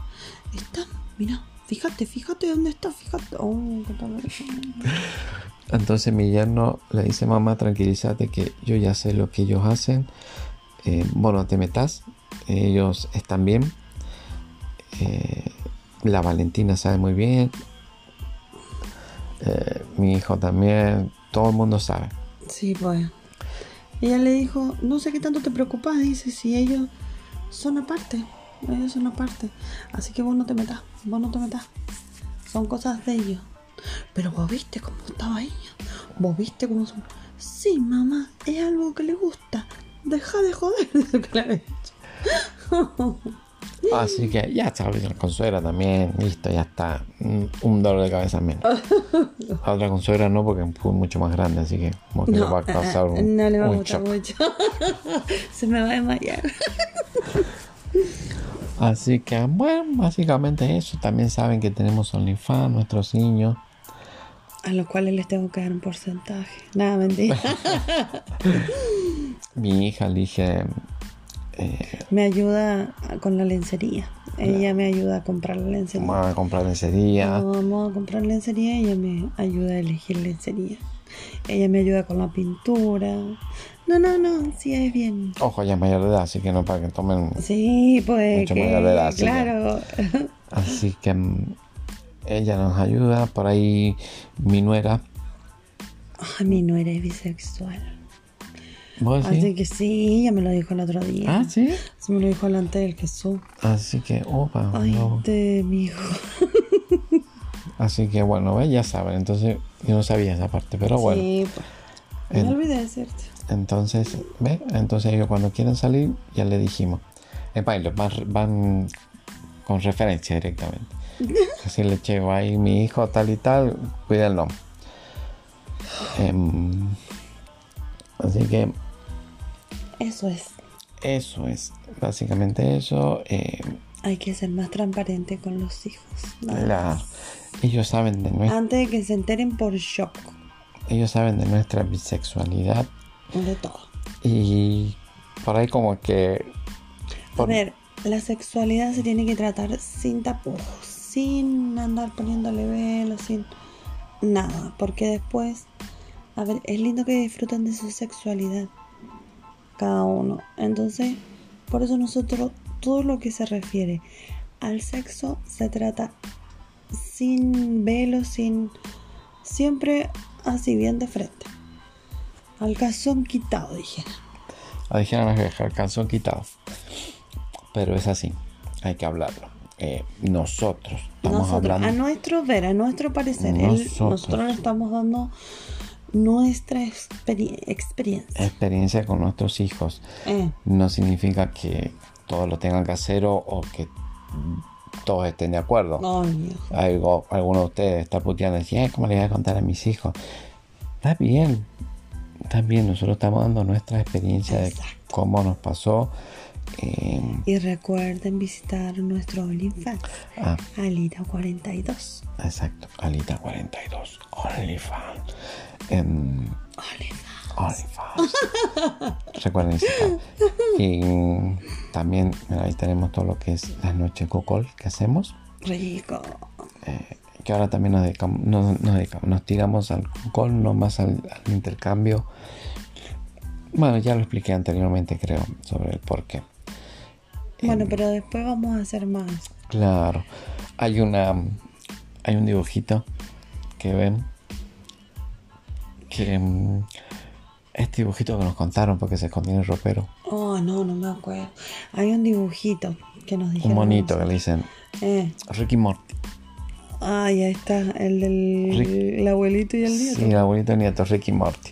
Está, mira, fíjate, fíjate dónde está, fíjate. Oh. [laughs] Entonces mi yerno le dice, mamá, tranquilízate que yo ya sé lo que ellos hacen. Eh, bueno, te metas, ellos están bien. Eh, la Valentina sabe muy bien. Eh, mi hijo también, todo el mundo sabe. Sí, pues. Ella le dijo, no sé qué tanto te preocupas, dice, si ellos son aparte, ellos son aparte. Así que vos no te metas, vos no te metas. Son cosas de ellos. Pero vos viste cómo estaba ella. Vos viste cómo son. Sí, mamá, es algo que le gusta. Deja de joder. [laughs] Eso. Así que ya está la consuegra también, listo, ya está. Un dolor de cabeza menos. [laughs] La otra consuegra no, porque fue mucho más grande, así que como que le va a causar eh, un, no le va a gustar mucho. [laughs] Se me va a desmayar. Así que, bueno, básicamente eso. También saben que tenemos OnlyFans, nuestros niños. A los cuales les tengo que dar un porcentaje. Nada, mentira. [laughs] Mi hija elige. Eh, me ayuda con la lencería. Ella me ayuda a comprar la lencería. vamos a comprar lencería. Vamos a comprar lencería, ella me ayuda a elegir lencería. Ella me ayuda con la pintura. No, no, no, sí es bien. Ojo, ya es mayor de edad, así que no para que tomen. Sí, pues Mucho que, mayor de edad, así que- claro. Así que mm, ella nos ayuda. Por ahí mi nuera. Ay, mi nuera es bisexual. ¿Vos sí? Así que sí, ella me lo dijo el otro día. Ah, sí. Se me lo dijo delante del Jesús. Así que, opa. Ay, no. de mi hijo. [laughs] Así que bueno, ¿ves? ya saben. Entonces, yo no sabía esa parte, pero bueno. Sí, pues. Me olvidé de decirte. Entonces, ¿ves? Entonces ellos cuando quieren salir, ya le dijimos. Es los van, van con referencia directamente. [laughs] Así le llevo ahí mi hijo tal y tal, cuídenlo. Em, así que Eso es. eso es, básicamente eso. eh, Hay que ser más transparente con los hijos. la- ellos saben de nuestra, Antes de que se enteren por shock. ellos saben de nuestra bisexualidad De todo. y por ahí como que A ver, la sexualidad se tiene que tratar sin tapujos, sin andar poniéndole velo, sin nada, porque después, a ver, es lindo que disfruten de su sexualidad, cada uno. Entonces, por eso nosotros, todo lo que se refiere al sexo se trata sin velo, sin, siempre así bien de frente. Al calzón quitado, dijera. La dijeron las viejas, el calzón quitado. Pero es así, hay que hablarlo. Eh, nosotros estamos nosotros, hablando. a nuestro ver, a nuestro parecer, él- Nosotros. le estamos dando nuestra experi- experiencia. Experiencia con nuestros hijos. Eh, No significa que todos lo tengan que hacer o, o que todos estén de acuerdo. obvio. Algo, alguno de ustedes está puteando y dice, "Ay, ¿cómo le voy a contar a mis hijos? Está bien, bien. Nosotros estamos dando nuestra experiencia de cómo nos pasó. eh, Y recuerden visitar nuestro OnlyFans, ah, Alita42. exacto, Alita 42, OnlyFans. Em, OnlyFans. OnlyFans. [laughs] Recuerden visitar. Y también ahí tenemos todo lo que es las noches cocol que hacemos. Rico. Que ahora también nos dedicamos, nos, nos dedicamos- nos tiramos al cocol, no más al, al intercambio. Bueno, ya lo expliqué anteriormente, creo, sobre el por qué. Bueno, pero después vamos a hacer más. Claro, hay una, hay un dibujito que ven que mm, este dibujito que nos contaron porque se escondió en el ropero. Oh, no, no me acuerdo. Hay un dibujito que nos dijeron. Un monito que le dicen Eh, Ricky Morty. Ay, ahí está, el del Rick. el abuelito y el nieto. Sí, el abuelito nieto, Ricky Morty.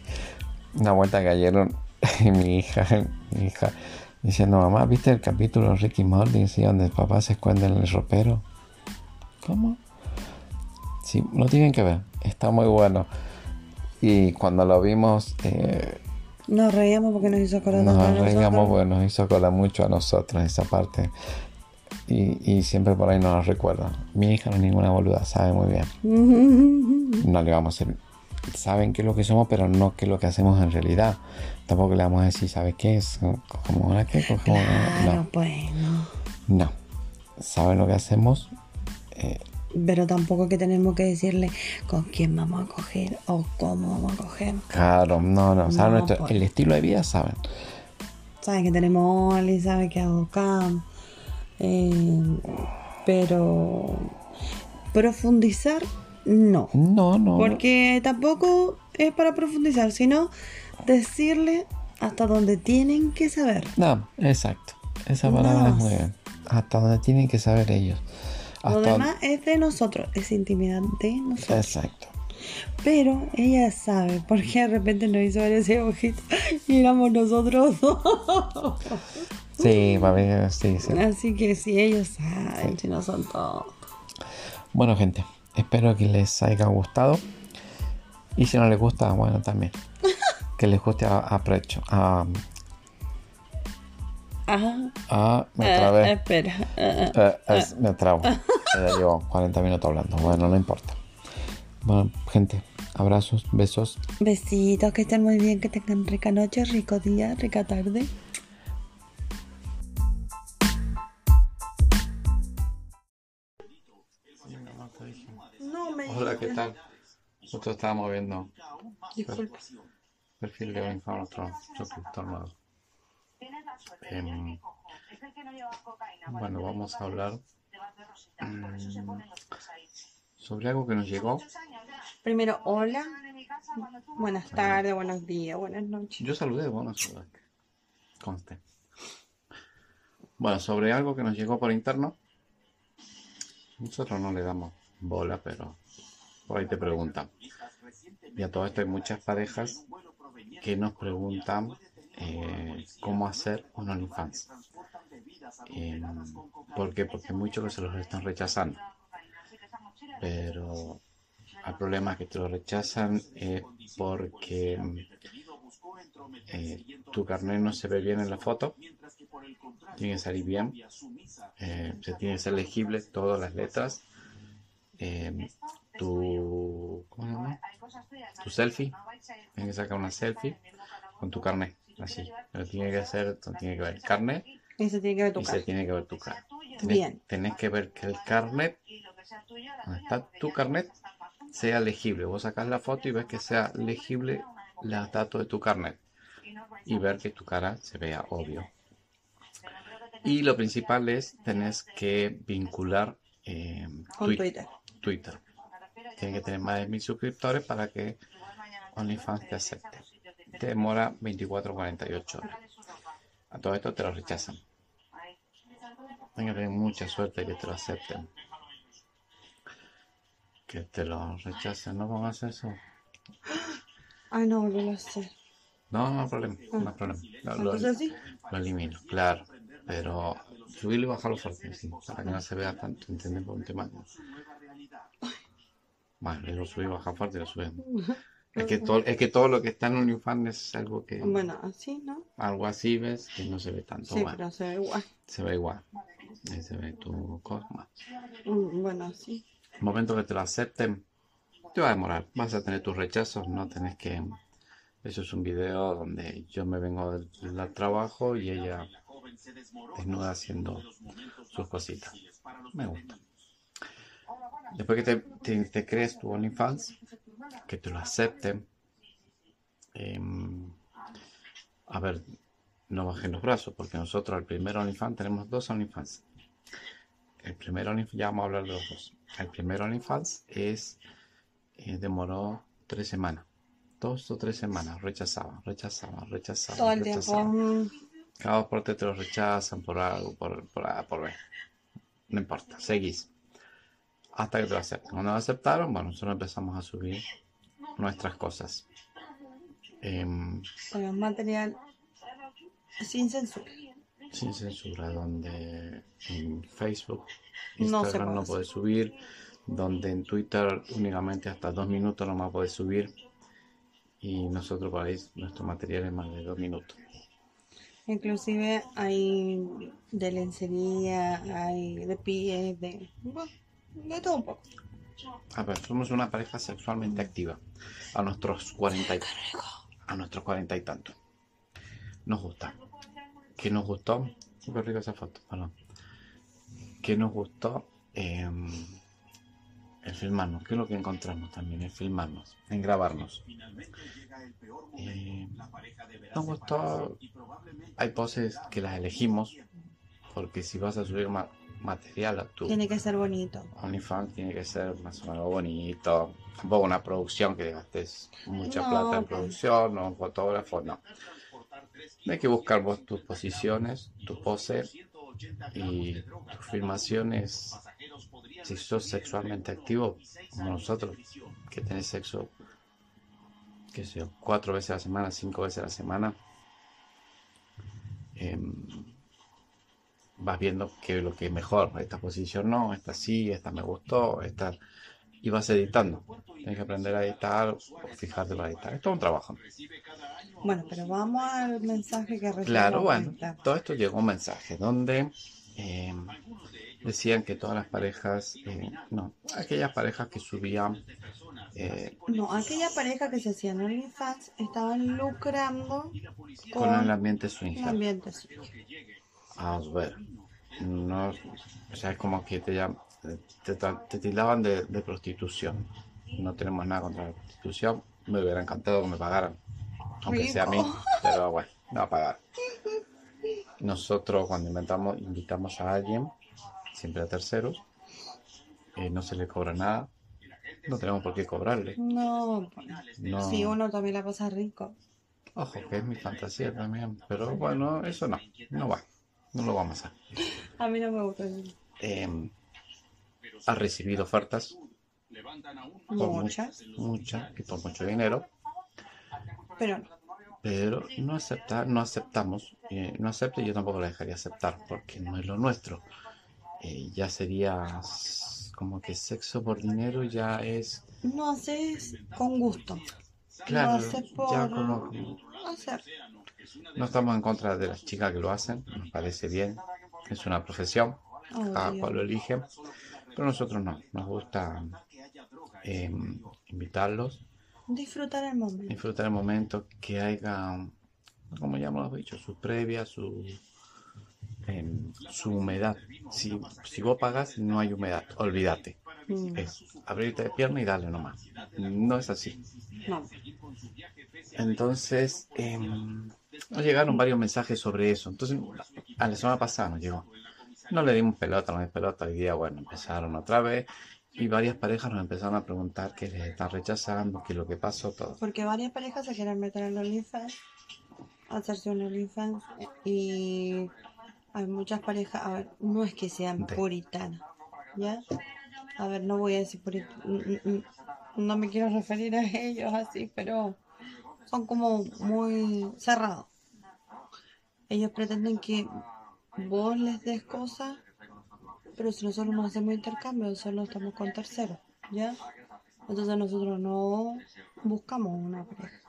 Una vuelta que ayer [laughs] mi hija, mi hija, diciendo, mamá, ¿viste el capítulo de Ricky Morty? Sí, donde el papá se esconde en el ropero. ¿Cómo? Sí, lo tienen que ver. Está muy bueno. Y cuando lo vimos, eh, Nos reíamos porque nos hizo acordar nos reíamos, porque nos hizo cola mucho a nosotros esa parte. Y, y siempre por ahí no nos recuerda. Mi hija no es ninguna boluda, sabe muy bien. [laughs] No le vamos a hacer. Saben qué es lo que somos, pero no qué es lo que hacemos en realidad. Tampoco le vamos a decir, ¿sabes qué es? ¿Cómo una qué? ¿Cogemos una? Claro, No, pues no. no. Saben lo que hacemos. eh, Pero tampoco que tenemos que decirle con quién vamos a coger o cómo vamos a coger. claro, no, no. Saben No, nuestro- pues. el estilo de vida, saben. Sabe que tenemos Oli, sabe que hago cam. Eh, pero profundizar, no. No, no. Porque tampoco es para profundizar, sino decirle hasta donde tienen que saber. No, exacto. Esa palabra es muy bien. Hasta donde tienen que saber ellos. Lo Hasta demás es de nosotros, es intimidad de nosotros. Exacto. Pero ella sabe, porque de repente nos hizo ver ese ojito y éramos nosotros dos. Sí, para mí, sí, sí. Así que si ellos saben, si no son todos. Bueno, gente, espero que les haya gustado. Y si no les gusta, bueno, también. [laughs] Que les guste a, a Precho. A, Ajá. a- me Eh, trabé. espera. Eh, Eh, es- me trabo. [laughs] Ya llevo 40 minutos hablando. Bueno, no importa. Bueno, gente, abrazos, besos. Besitos, que estén muy bien, que tengan rica noche, rico día, rica tarde. Hola, ¿qué tal? Nosotros estábamos viendo Disculpa. perfil de Benja, nuestro suscriptor nuevo. Em, bueno, vamos a hablar mm, sobre algo que nos llegó. Primero, hola. Buenas tardes, buenos días, buenas noches. Yo saludé, no saludaste. Conste. Bueno, sobre algo que nos llegó por interno. Nosotros no le damos bola, pero por ahí te preguntan. Y a todo esto hay muchas parejas que nos preguntan eh, cómo hacer un OnlyFans. Eh, ¿Por qué? Porque muchos se los están rechazando. Pero el problema es que te lo rechazan porque eh, tu carnet no se ve bien en la foto. Tiene que salir bien. Eh, se tiene que ser legible todas las letras. Tu, ¿cómo se llama? tu selfie. Tienes que sacar una selfie con tu carnet. Así. Pero tiene que ser, tiene que ver el carnet Y se tiene que ver tu y se cara. tiene que ver tu cara. Tenés, Bien. tenés que ver que el carnet, donde está tu carnet, sea legible. Vos sacás la foto y ves que sea legible los datos de tu carnet. Y ver que tu cara se vea obvio. Y lo principal es, tenés que vincular eh, Con Twi- Twitter. Twitter. Tienes que tener más de mil suscriptores para que OnlyFans te acepte. Te demora 24 48 horas. A todo esto te lo rechazan. Tienes que tener mucha suerte que te lo acepten. Que te lo rechacen. No pongas eso. Ay, no, lo sé. No, no hay problema. No hay problema. Lo, lo- lo elimino, claro. Pero subirlo y bajarlo fuerte, sí, para que no se vea tanto, ¿entiendes? Por un tema. Bueno, lo subí y bajar fuerte y lo subimos. Es que, todo, es que todo lo que está en OnlyFans es algo que. Bueno, así, ¿no? Algo así ves que no se ve tanto. Sí, bueno, pero se ve igual. se ve igual. Ahí se ve tu. Bueno, Mm, Bueno, sí. El momento que te lo acepten, te va a demorar. Vas a tener tus rechazos, no tenés que. Eso es un video donde yo me vengo del, del trabajo y ella desnuda haciendo sus cositas. Me gusta. Después que te, te- te crees tu OnlyFans, que te lo acepten. em, a ver, no bajen los brazos, porque nosotros al primer OnlyFans tenemos dos OnlyFans. El primer OnlyFans, ya vamos a hablar de los dos. El primer OnlyFans es, eh, demoró tres semanas. Dos o tres semanas, rechazaban, rechazaban, rechazaban. Todo el tiempo. rechazaban. mm, Cada por tres te lo rechazan por algo, por, por por B. No importa, seguís. Hasta que te lo acepten. Cuando lo aceptaron, bueno, nosotros empezamos a subir nuestras cosas. Em, Con material sin censura. sin censura, donde en Facebook, No Instagram no, puede puedes subir, donde en Twitter únicamente hasta dos minutos nomás puedes subir. Y nosotros por ahí, nuestro material es más de dos minutos. Inclusive hay de lencería, hay de pies, de, bueno, de todo un poco. A ver, somos una pareja sexualmente activa. A nuestros cuarenta y, a nuestros cuarenta y tantos. Nos gusta. ¿Qué nos gustó? Súper rica esa foto, perdón. ¿Qué nos gustó? El filmarnos. ¿Qué es lo que encontramos también? El filmarnos, en grabarnos. Eh, nos gustó. Hay poses que las elegimos. Porque si vas a subir ma- material a tu Tiene que ser bonito. OnlyFans, tiene que ser más o menos bonito. Tampoco una producción que gastes mucha No, plata en producción, no un fotógrafo, no. Hay que buscar vos tus posiciones, tu pose y tus filmaciones. Si sos sexualmente activo, como nosotros, que tenés sexo, qué sé yo, cuatro veces a la semana, cinco veces a la semana, em, vas viendo que lo que es mejor, esta posición no, esta sí, esta me gustó, esta... Y vas editando. Tienes que aprender a editar o fijarte para editar. Es todo un trabajo. Bueno, pero vamos al mensaje que recibimos. Claro, bueno, todo esto llegó un mensaje donde eh, decían que todas las parejas, eh, no, aquellas parejas que subían, eh, No, aquella pareja que se hacían OnlyFans estaban lucrando con con el ambiente el swinger. ambiente A ver, no, o sea, es como que te, llam- te, te- tildaban de, de prostitución. No tenemos nada contra la prostitución. Me hubiera encantado que me pagaran, aunque sea a mí, [laughs] pero bueno, no va a pagar. Nosotros cuando inventamos, invitamos a alguien, siempre a terceros, eh, no se le cobra nada, no tenemos por qué cobrarle. No, No, si uno también la pasa rico. ojo, que es mi fantasía también, pero bueno, eso no, no va, no lo vamos a. A mí no me gusta. Eh, ha recibido ofertas por muchas, muchas, y por mucho dinero, pero no. pero no acepta, no aceptamos, eh, no acepta y yo tampoco la dejaría aceptar porque no es lo nuestro. Eh, ya sería como que sexo por dinero ya es, No haces con gusto. claro, no haces por ya como hacer. No estamos en contra de las chicas que lo hacen, nos parece bien, es una profesión, cada Obvio. cual lo elige, pero nosotros no, nos gusta eh, invitarlos Disfrutar el momento. disfrutar el momento, que haya, como ya hemos dicho, su previa, su, em, su humedad. Si, si vos pagas, no hay humedad, olvídate. Mm, Es abrirte de pierna y darle nomás. No es así. No. Entonces, em, nos llegaron varios mensajes sobre eso. Entonces, a la semana pasada nos llegó. No le dimos pelota, no le dimos pelota. Hoy día, bueno, empezaron otra vez. Y varias parejas nos empezaron a preguntar qué les están rechazando, qué es lo que pasó, todo. Porque varias parejas se quieren meter en OnlyFans, hacerse un OnlyFans, y hay muchas parejas, a ver, no es que sean puritanas, ¿ya? A ver, no voy a decir puritanas, no me quiero referir a [laughs] ellos así, pero son como muy cerrados. Ellos pretenden que vos les des cosas, pero si nosotros no hacemos intercambio, solo estamos con terceros, ¿ya? Entonces nosotros no buscamos una pareja.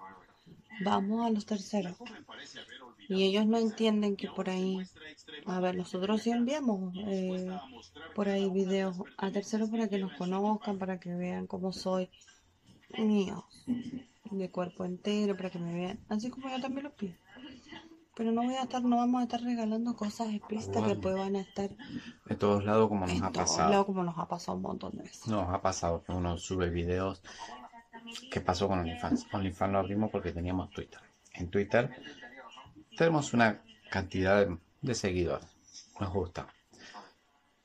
Vamos a los terceros. Y ellos no entienden que por ahí... A ver, nosotros sí enviamos eh, por ahí videos a terceros para que nos conozcan, para que vean cómo soy mío, de cuerpo entero, para que me vean. Así como yo también lo pido. Pero no voy a estar, no vamos a estar regalando cosas explícitas que después van a estar De todos lados, como nos en ha todos pasado. lados como nos ha pasado un montón de veces. Nos ha pasado que uno sube videos. ¿Qué pasó con OnlyFans? OnlyFans lo abrimos porque teníamos Twitter. En Twitter tenemos una cantidad de, de seguidores. Nos gusta.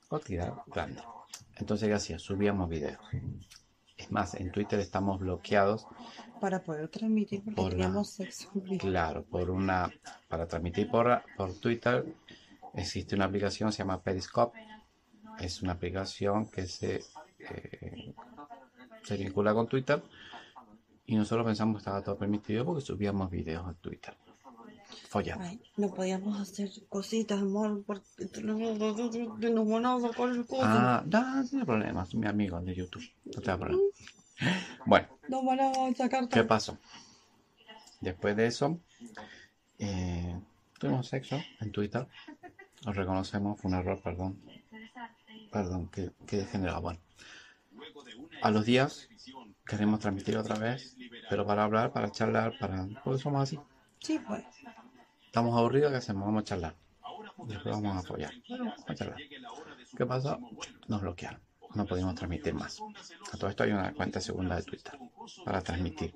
Cantidad grande. Entonces, ¿qué hacía? Subíamos videos. Es más, en Twitter estamos bloqueados, Para poder transmitir porque Por teníamos sexo. claro, por una. Para transmitir por, por Twitter existe una aplicación que se llama Periscope. Es una aplicación que se, eh, se vincula con Twitter y nosotros pensamos que estaba todo permitido porque subíamos videos a Twitter. Follando. Ay, no podíamos hacer cositas, amor, porque nos van a sacar el coso. Ah, no, no tiene problema, es mi amigo de YouTube. No te da problema. Bueno, van a sacar ¿qué pasó? Después de eso, eh, tuvimos sexo en Twitter. Os reconocemos, fue un error, perdón. Perdón, que, que degenerado. Bueno, a los días queremos transmitir otra vez, pero para hablar, para charlar, para. Porque somos así. Sí, pues. Estamos aburridos, ¿qué hacemos? Vamos a charlar. Después vamos a apoyar. Bueno, vamos a charlar. ¿Qué pasó? Nos bloquearon. No pudimos transmitir más. A todo esto hay una cuenta segunda de Twitter para transmitir.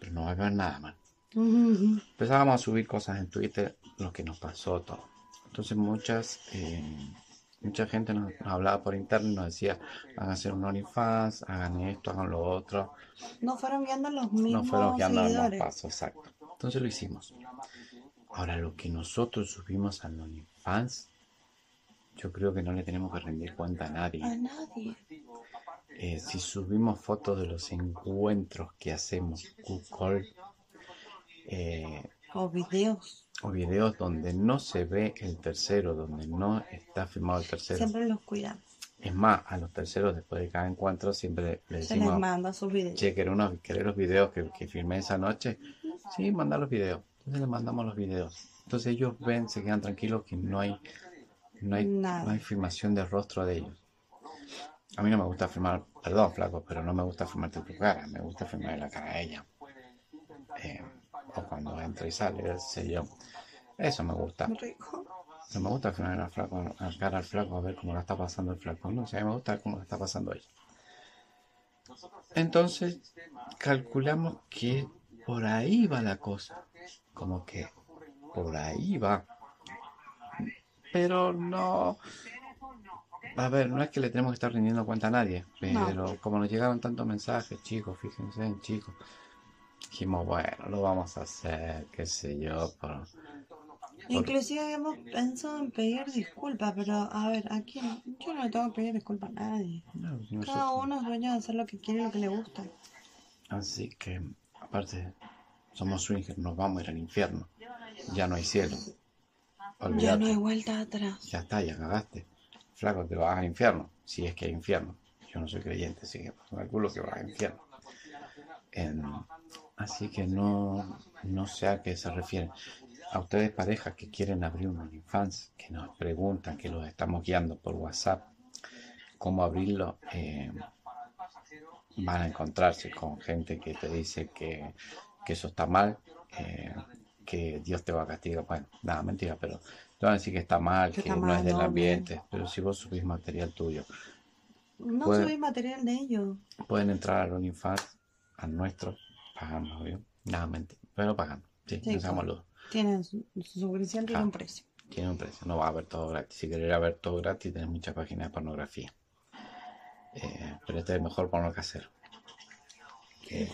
Pero no va a haber nada más. Empezábamos a subir cosas en Twitter, lo que nos pasó, todo. Entonces muchas, eh, mucha gente nos, nos hablaba por interno y nos decía, van a hacer un OnlyFans, hagan esto, hagan lo otro. No fueron guiando los No mismos fueron guiando los pasos, exacto. Entonces lo hicimos. Ahora, lo que nosotros subimos al OnlyFans, yo creo que no le tenemos que rendir cuenta a nadie. A nadie. Eh, si subimos fotos de los encuentros que hacemos, Google, eh, O videos. o videos donde no se ve el tercero, donde no está filmado el tercero. Siempre los cuidamos. Es más, a los terceros después de cada encuentro siempre le Se les decimos, manda sus videos. che, ¿querés, unos, querés los videos que, que filmé esa noche? Sí, manda los videos. Entonces les mandamos los videos. Entonces ellos ven, se quedan tranquilos que no hay, no hay, Nada. no hay filmación del rostro de ellos. A mí no me gusta filmar, perdón, flaco, pero no me gusta filmarte tu cara, me gusta filmar la cara de ella. Eh, o cuando entra y sale, qué sé yo. Eso me gusta. Rico. No me gusta filmar la, flaco, la cara al flaco a ver cómo la está pasando el flaco. No, o sea, a mí me gusta cómo la está pasando ella. Entonces, calculamos que por ahí va la cosa. Como que por ahí va. Pero no. A ver, no es que le tenemos que estar rindiendo cuenta a nadie. Pero como nos llegaron tantos mensajes, chicos, fíjense en chicos. Dijimos, bueno, lo vamos a hacer, qué sé yo, por, Inclusive habíamos pensado en pedir disculpas, pero a ver, ¿a quién? Yo no le tengo que pedir disculpas a nadie. No, Cada uno es dueño de hacer lo que quiere y lo que le gusta. Así que, aparte, somos swingers, nos vamos a ir al infierno. Ya no hay cielo. Ya no hay vuelta atrás. Ya está, ya cagaste. Flaco, te vas al infierno. Si es que hay infierno. Yo no soy creyente, así que calculo que vas al infierno. Así que no, no sé a qué se refieren. A ustedes parejas que quieren abrir un OnlyFans, que nos preguntan, que los estamos guiando por WhatsApp, cómo abrirlo, eh, van a encontrarse con gente que te dice que, que eso está mal, eh, que Dios te va a castigar. Bueno, nada, mentira, pero te van a decir que está mal, Que que, está no mal, es del ambiente. Pero si vos subís material tuyo, No Puede- subí material de ellos. pueden entrar al OnlyFans, al nuestro, pagando, ¿vio? Nada, mentira, pero pagando. Sí, Sí, claro. Tienen su, su suscripción, tiene Ah. un precio. Tiene un precio, no va a haber todo gratis. Si querés ver todo gratis, tenés muchas páginas de pornografía. Eh, pero este es mejor porno casero. [laughs] Eh,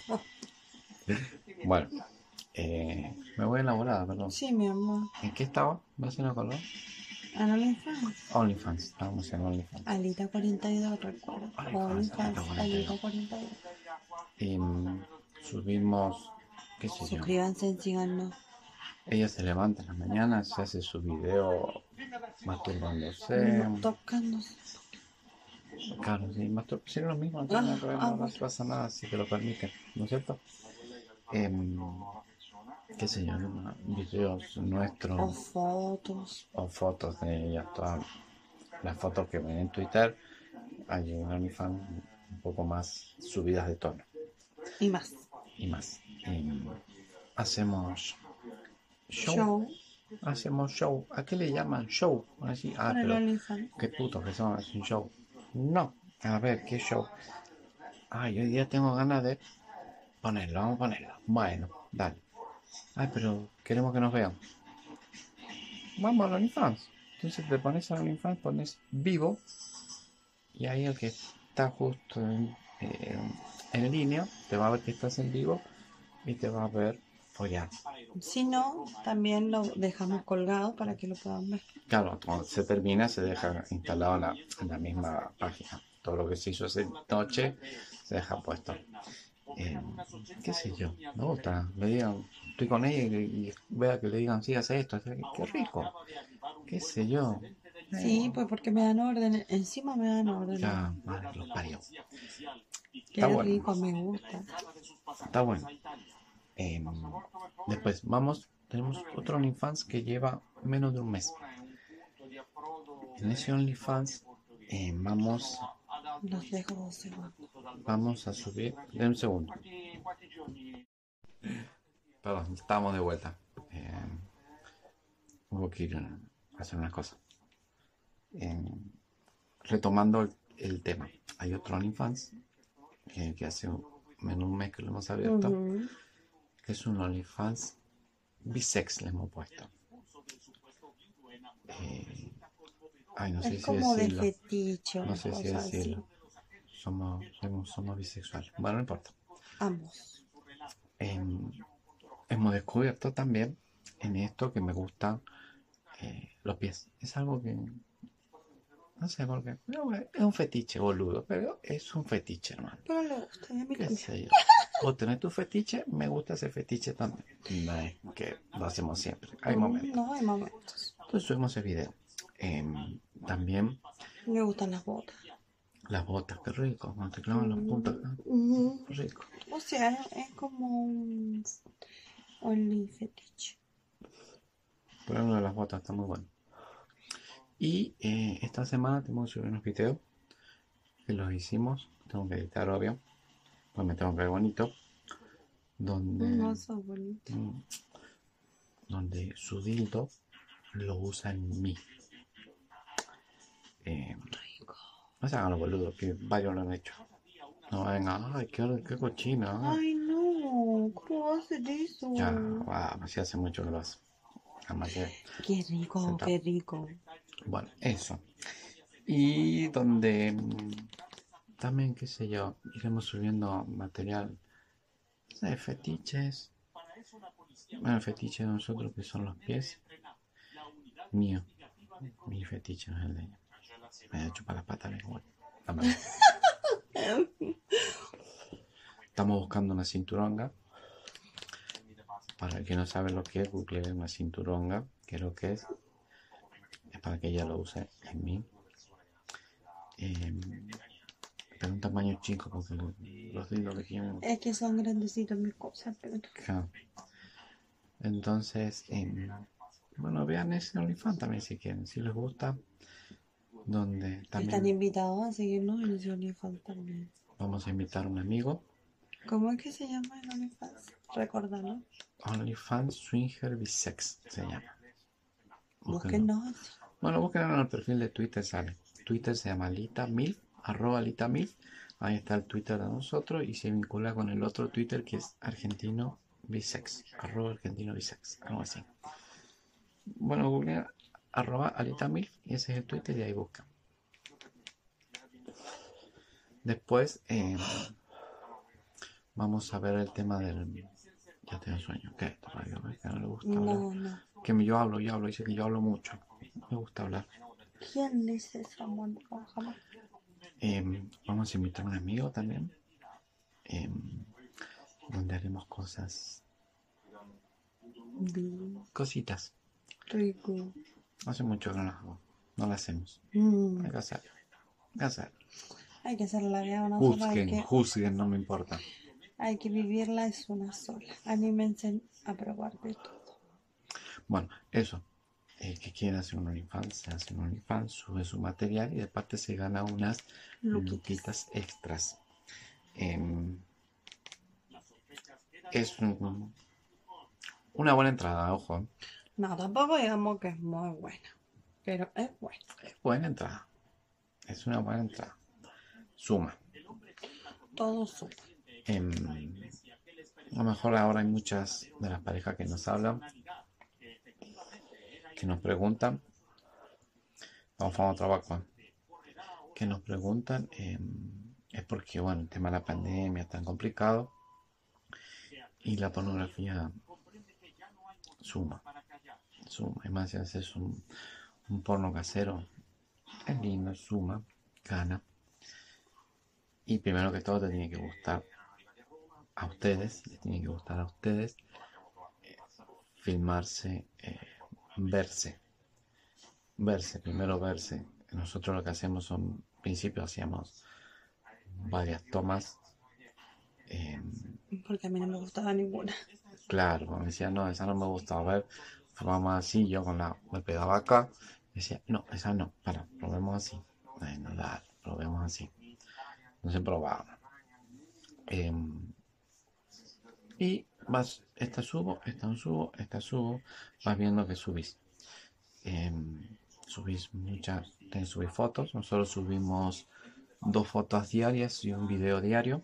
[laughs] bueno, eh, me voy a la volada, perdón. Sí, mi amor. ¿En qué estaba? ¿No se me acordó? ¿En OnlyFans? OnlyFans, estábamos en OnlyFans. Alita 42, recuerdo. OnlyFans, OnlyFans, Alita Alita 42. Y mm, subimos, qué sé yo. Suscríbanse, síganos. Ella se levanta en la mañana, se hace su video masturbándose. Tocándose. Claro, sí, mastur- sí, lo mismo, no, tiene Ah, no bueno. pasa nada si te lo permiten, ¿no es cierto? Em, qué sé yo, videos O nuestros fotos. o fotos de ella, todas las fotos que ven en Twitter, hay en OnlyFans un poco más subidas de tono Y más. y más. Em, hacemos show, Show. hacemos show, ¿a qué le llaman show? Así, ah, pero qué putos que son, es un show. No, a ver, ¿qué show? Ay, hoy día tengo ganas de ponerlo, vamos a ponerlo. Bueno, dale. Ay, pero queremos que nos vean. Vamos a OnlyFans. Entonces te pones a OnlyFans, pones vivo. Y ahí el que está justo en, eh, en línea te va a ver que estás en vivo y te va a ver follar. Si no, también lo dejamos colgado para que lo puedan ver. Claro, cuando se termina se deja instalado en la, en la misma página. Todo lo que se hizo esa noche se deja puesto. Eh, ¿Qué sé yo? Me gusta. Le digan, estoy con ella y, y vea que le digan, sí, hace esto. hace- Qué rico. ¿Qué sé yo? Eh, Sí, pues porque me dan órdenes. Encima me dan órdenes. Ya, madre, los parió. Qué está bueno. rico, me gusta. Está bueno. Eh, después vamos tenemos otro OnlyFans que lleva menos de un mes. En ese OnlyFans eh, vamos, Los dejo dos segundos. vamos a subir. De un segundo. Perdón, estamos de vuelta. Eh, hubo que ir a hacer unas cosas. Eh, retomando el, el tema, hay otro OnlyFans eh, que hace menos un mes que lo hemos abierto. Ujú. que es un OnlyFans bisex le hemos puesto. Eh, ay, no sé Es si como de decirlo. fetiche, No sé si así. decirlo. Somos, somos, somos bisexuales. Bueno, no importa. Ambos. Em, hemos descubierto también en esto que me gustan eh, los pies. Es algo que no sé por qué. bueno, es un fetiche, boludo. Pero es un fetiche, hermano. Pero le gusta, y a mí ¿Qué sé yo? Vos tenés tu fetiche, me gusta ese fetiche también. No es que lo hacemos siempre. Hay momentos. No, hay momentos. Entonces subimos el video. Em, también Me gustan las botas. las botas, qué rico. Cuando te clavan las puntas, ah, Ujú. qué rico. O sea, es como un only fetiche. Pero uno de las botas está muy bueno. Y eh, esta semana tenemos que subir unos videos que los hicimos. Tengo que editar, obvio. Pues me tengo que ver bonito. Donde, No, son bonitos. mm, donde su dildo lo usa en mí. Eh, no se hagan los boludos, que varios lo han hecho. No venga, ay, qué, qué cochina. ay". Ay, no. ¿Cómo va a hacer eso? Ya, va, sí hace mucho que lo hace. Además que Qué rico, Sentado. qué rico. Bueno, eso. Y donde mm, también, qué sé yo, iremos subiendo material de fetiches. Bueno, el fetiche de nosotros que son los pies. Mío. Mi fetiche no es el de ella. Me para las patas, igual. [laughs] Estamos buscando una cinturonga. Para el que no sabe lo que es, google una cinturonga, que es lo que es. Es para que ella lo use en mí. Eh, pero un tamaño chico, porque lo- los dildos que tienen. Es que son grandecitos mis cosas, pero. Entonces, em, bueno, vean ese OnlyFans también si quieren, si les gusta. Donde están también invitados a seguirnos en OnlyFans también. vamos a invitar a un amigo. ¿Cómo es que se llama el OnlyFans? Recordalo. OnlyFans Swinger Bisex se llama. Búsquenos. Bueno, búsquenlo en el perfil de Twitter, sale. Twitter se llama Lita Milf, arroba Lita Milf. Ahí está el Twitter de nosotros y se vincula con el otro Twitter que es argentino bisex, arroba argentino bisex, algo así. Bueno, googlea arroba Alita Milf y ese es el Twitter y ahí busca. Después eh, vamos a ver el tema del... Ya tengo sueño. ¿Qué? ¿Que no le gusta hablar? No, no. Que yo hablo, yo hablo, dice que yo hablo mucho. Me gusta hablar. ¿Quién amor? Ojalá. Em, vamos a invitar a un amigo también. em, donde haremos cosas, cositas. rico. Hace mucho que no las hago. No las hacemos. Mm. Hay que hacerlo. Hay que hacerlo. Hay que hacer la vida una sola. Hay Juzguen, juzguen, no me importa. hay que vivirla es una sola. Anímense a probar de todo. Bueno, eso. El que quiera hacer un OnlyFans, se hace un OnlyFans, sube su material y de parte se gana unas Luquitas. luquitas extras. Em, es un- una buena entrada, ojo. No, tampoco digamos que es muy buena. Pero es buena. Es buena entrada. Es una buena entrada. Suma. Todo suma. Em, a lo mejor ahora hay muchas de las parejas que nos hablan, que nos preguntan, vamos a trabajo, que nos preguntan, em, es porque, bueno, el tema de la pandemia es tan complicado y la pornografía suma, suma. Es más, si haces un, un porno casero, es lindo, suma, gana. Y primero que todo te tiene que gustar a ustedes, les tiene que gustar a ustedes eh, filmarse, eh, verse, verse, primero verse. Nosotros lo que hacemos son, al principio hacíamos varias tomas, eh, Porque a mí no me gustaba ninguna. Claro, me decía, no, esa no me gusta. A ver, vamos así, yo con la, me pegaba acá, decía, no, esa no, para, probemos así. Bueno, dale, probemos así. Entonces probábamos. Em, y vas, esta subo, esta no subo, esta subo, vas viendo que subís. Em, subís muchas, te subís fotos, nosotros subimos dos fotos diarias y un video diario,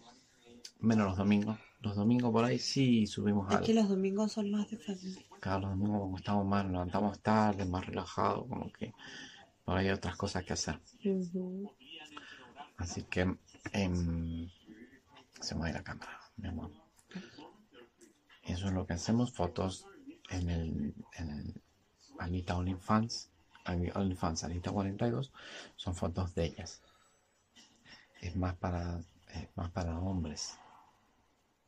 menos los domingos. Los domingos por ahí sí subimos algo. Es que los domingos son más de familia. Claro, los domingos como estamos más, nos levantamos tarde, más relajados, como que ahí hay otras cosas que hacer. Así que em, se ir la cámara, mi amor. Eso es lo que hacemos, fotos en el, en el Anita OnlyFans, OnlyFans Anita 42, son fotos de ellas. Es más para, más para hombres.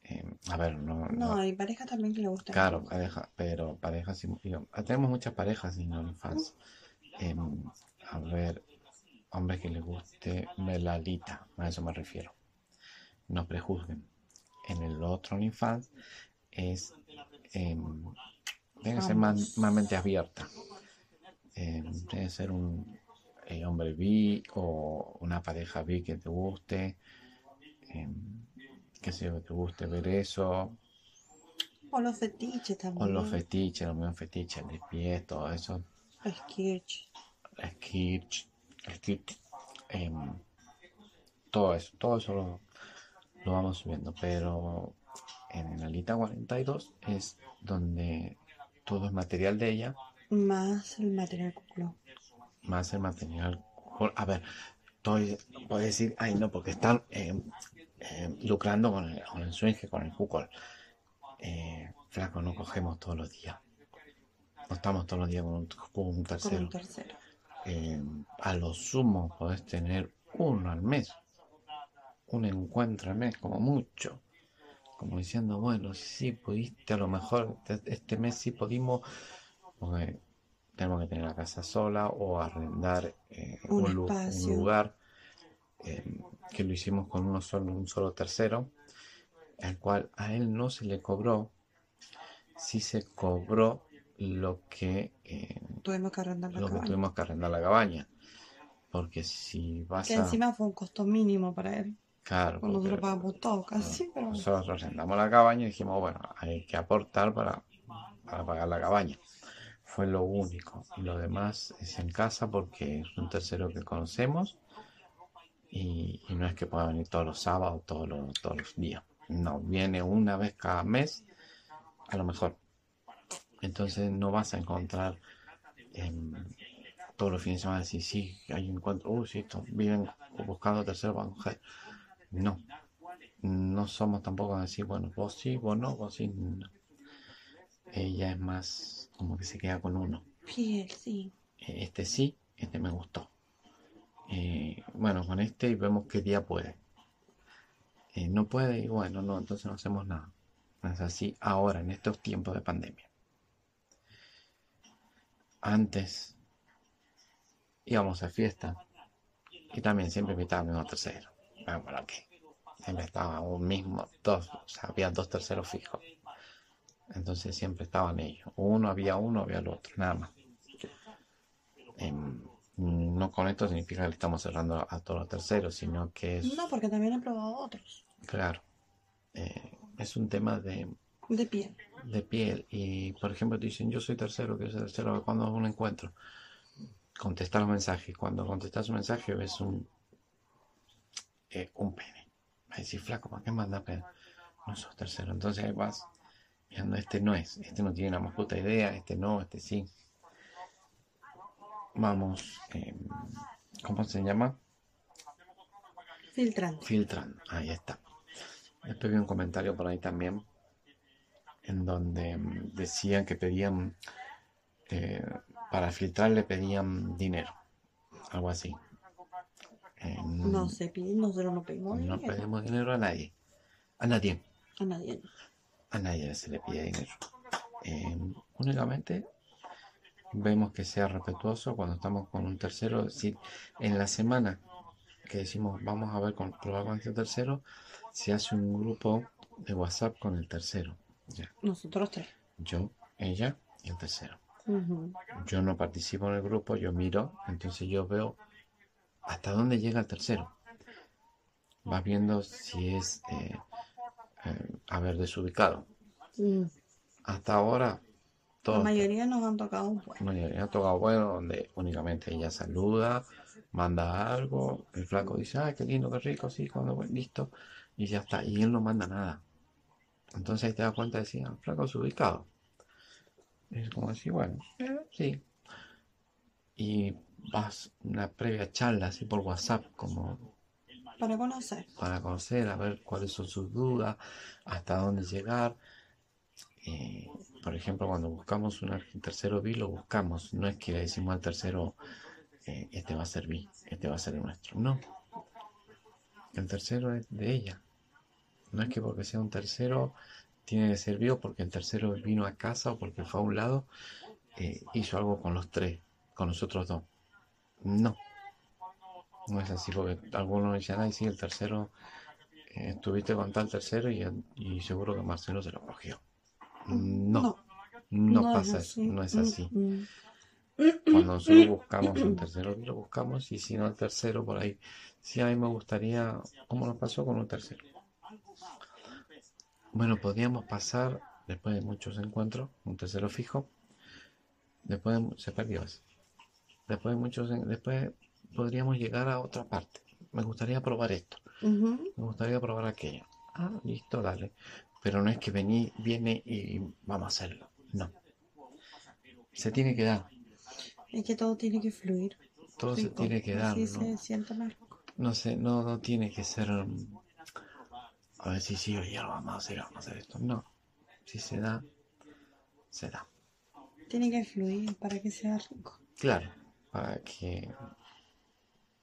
Em, a ver, no. No, hay parejas también que le gusta. Claro, pareja, pero parejas. Tenemos muchas parejas en OnlyFans. Eh, a ver, hombres que les guste melalita, a eso me refiero. No prejuzguen. En el otro OnlyFans es. Eh, que ser más, mente abierta. Eh, debe ser un eh, hombre bi o una pareja bi que te guste. Eh, que se te guste ver eso. O los fetiches también. O los fetiches, los mismos fetiches, de pies, todo eso. Skirch. Skirch. Skirch. Em, todo eso, todo eso lo, lo, vamos subiendo. Pero en la lista 42 es donde todo es material de ella. Más el material culo. Más el material. A ver, estoy, puedo decir, ay no, porque están, eh, eh, lucrando con el, con el swing, con el Google. Eh, flaco, no cogemos todos los días. No estamos todos los días con un, tercero. Eh, a lo sumo podés tener uno al mes. Un encuentro al mes, como mucho. Como diciendo, bueno, sí pudiste, a lo mejor este, mes sí pudimos. Porque tenemos que tener la casa sola o arrendar un, un, lugar que lo hicimos con uno solo, un solo tercero, al cual a él no se le cobró, sí se cobró lo que, eh, tuvimos, que arrendar la lo que tuvimos que arrendar la cabaña. Porque si vas que encima fue un costo mínimo para él. Claro. Nosotros pagamos todo casi. Pero... Nosotros arrendamos la cabaña y dijimos, bueno, hay que aportar para, para pagar la cabaña. Fue lo único. Y lo demás es en casa porque es un tercero que conocemos y, no es que pueda venir todos los sábados, todos los, todos los días. No, viene una vez cada mes, a lo mejor. Entonces no vas a encontrar todos los fines de semana decir, sí, hay un encuentro, uy, sí, viven buscando tercero para mujer. No, no somos tampoco a decir, bueno, vos sí, vos no, vos sí. Ella es más como que se queda con uno. Fiel, sí. Este sí, este me gustó. Eh, bueno, con este y vemos qué día puede. Eh, no puede y bueno, no, entonces no hacemos nada. Es así ahora, en estos tiempos de pandemia. Antes íbamos a fiesta y también siempre invitaba a tercero. Bueno, ¿para qué? Siempre estaba un mismo, dos, o sea, había dos terceros fijos. Entonces siempre estaban ellos. Uno había uno, había el otro, nada más. Em, no con esto significa que le estamos cerrando a todos los terceros, sino que es... No, porque también he probado otros. Claro. Eh, es un tema de... De piel. De piel. Y, por ejemplo, te dicen, yo soy tercero, que es tercero, cuando un encuentro. Contestar los mensajes. Cuando contestas un mensaje ves un... Eh, un pene. Va a decir, flaco, ¿para qué manda pene? No sos tercero. Entonces ahí vas viendo, este no es, este no tiene la más puta idea, este no, este sí vamos, eh, ¿cómo se llama? Filtrando. Filtrando, ahí está. Después vi un comentario por ahí también en donde mm, decían que pedían, eh, para filtrar le pedían dinero, algo así. no se pide, nosotros no pedimos dinero. No pedimos dinero a nadie, a nadie. A nadie. A nadie se le pide dinero. Eh, únicamente vemos que sea respetuoso cuando estamos con un tercero, es decir, en la semana que decimos vamos a ver con probar con este tercero, se hace un grupo de WhatsApp con el tercero Ya. Nosotros tres. Yo, ella y el tercero. Yo no participo en el grupo, yo miro, entonces yo veo hasta dónde llega el tercero. Vas viendo si es, eh, eh, a ver, desubicado. Mm. Hasta ahora, La mayoría nos han tocado un buen. mayoría ha tocado bueno, donde únicamente ella saluda, manda algo, el flaco dice, ay, qué lindo, qué rico, sí, cuando bueno, listo, y ya está, y él no manda nada. Entonces ahí te das cuenta de decir, ah, flaco es ubicado. Es como decir, bueno, eh, sí. Y vas una previa charla así por WhatsApp, como Para conocer. para conocer, a ver cuáles son sus dudas, hasta dónde llegar. Eh, por ejemplo, cuando buscamos un tercero B, lo buscamos. No es que le decimos al tercero, eh, este va a ser B, este va a ser el nuestro. No. El tercero es de ella. No es que porque sea un tercero tiene que ser B o porque el tercero vino a casa o porque fue a un lado, eh, hizo algo con los tres, con los otros dos. No. No es así porque algunos dicen, ay, sí, el tercero, eh, estuviste con tal tercero y, y seguro que Marcelo se lo cogió. No, no, pasa eso, no es Mm, así. mm. Cuando [clears throat] nosotros buscamos un tercero, lo buscamos y si no el tercero por ahí. Sí, a mí me gustaría, ¿cómo nos pasó con un tercero? Bueno, podríamos pasar, después de muchos encuentros, un tercero fijo. Después de- se perdió. Después de muchos, después podríamos llegar a otra parte. Me gustaría probar esto. Me gustaría probar aquello. Ah, listo, dale. Pero no es que vení, viene y vamos a hacerlo. No. Se tiene que dar. Es que todo tiene que fluir. Todo se tiene que dar. Así ¿no? se siente más rico. No sé, no, no tiene que ser. um, a ver si sí, oye, lo vamos a hacer, vamos a hacer esto. No. Si se da, se da. Tiene que fluir para que sea rico. Claro, para que.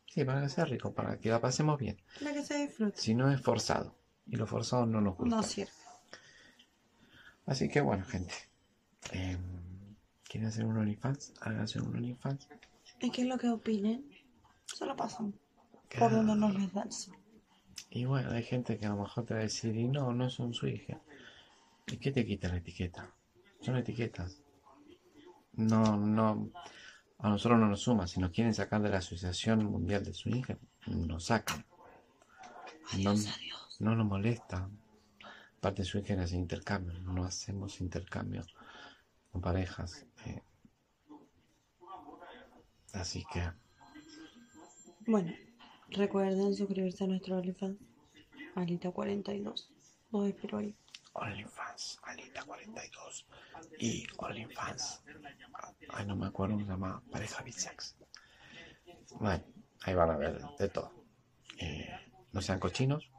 Sí, para que sea rico, para que la pasemos bien. Para que se disfrute. Si no es forzado. Y lo forzado no nos gusta. No sirve. Así que bueno, gente. eh, ¿Quieren hacer un OnlyFans? Háganse un OnlyFans. Es que lo que opinen, se lo pasan. Por donde nos les da. Y bueno, hay gente que a lo mejor te va a decir, y no, no son su hija. ¿Y qué te quita la etiqueta? Son etiquetas. No, no, a nosotros no nos suma. Si nos quieren sacar de la Asociación Mundial de su hija, nos sacan. No, Adiós, adiós. no nos molesta. Aparte su hija hace intercambio, no hacemos intercambio con parejas. eh. Así que, Bueno, recuerden suscribirse a nuestro OnlyFans. Alita42. Los espero ahí. OnlyFans, Alita 42 y OnlyFans. Ay, no me acuerdo se llama, pareja bisex. Bueno, ahí van a ver de todo. Eh, no sean cochinos,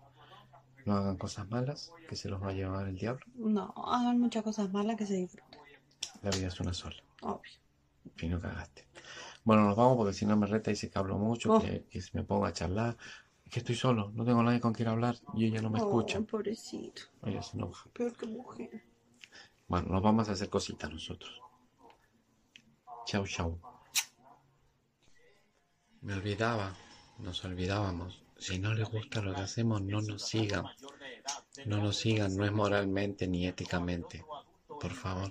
no hagan cosas malas, que se los va a llevar el diablo. No, hagan muchas cosas malas que se disfruten. La vida es una sola. Obvio. Y no cagaste. Bueno, nos vamos porque si no me reta y dice que hablo mucho, Oh. que, que se me ponga a charlar. Es que estoy solo, no tengo nadie con quien hablar y ella no me escucha. Oh, pobrecito. Ella se enoja. Peor que mujer. Bueno, nos vamos a hacer cositas nosotros. Chau, chau. Me olvidaba, nos olvidábamos. Si no les gusta lo que hacemos, no nos sigan. No nos sigan, no es moralmente ni éticamente. Por favor.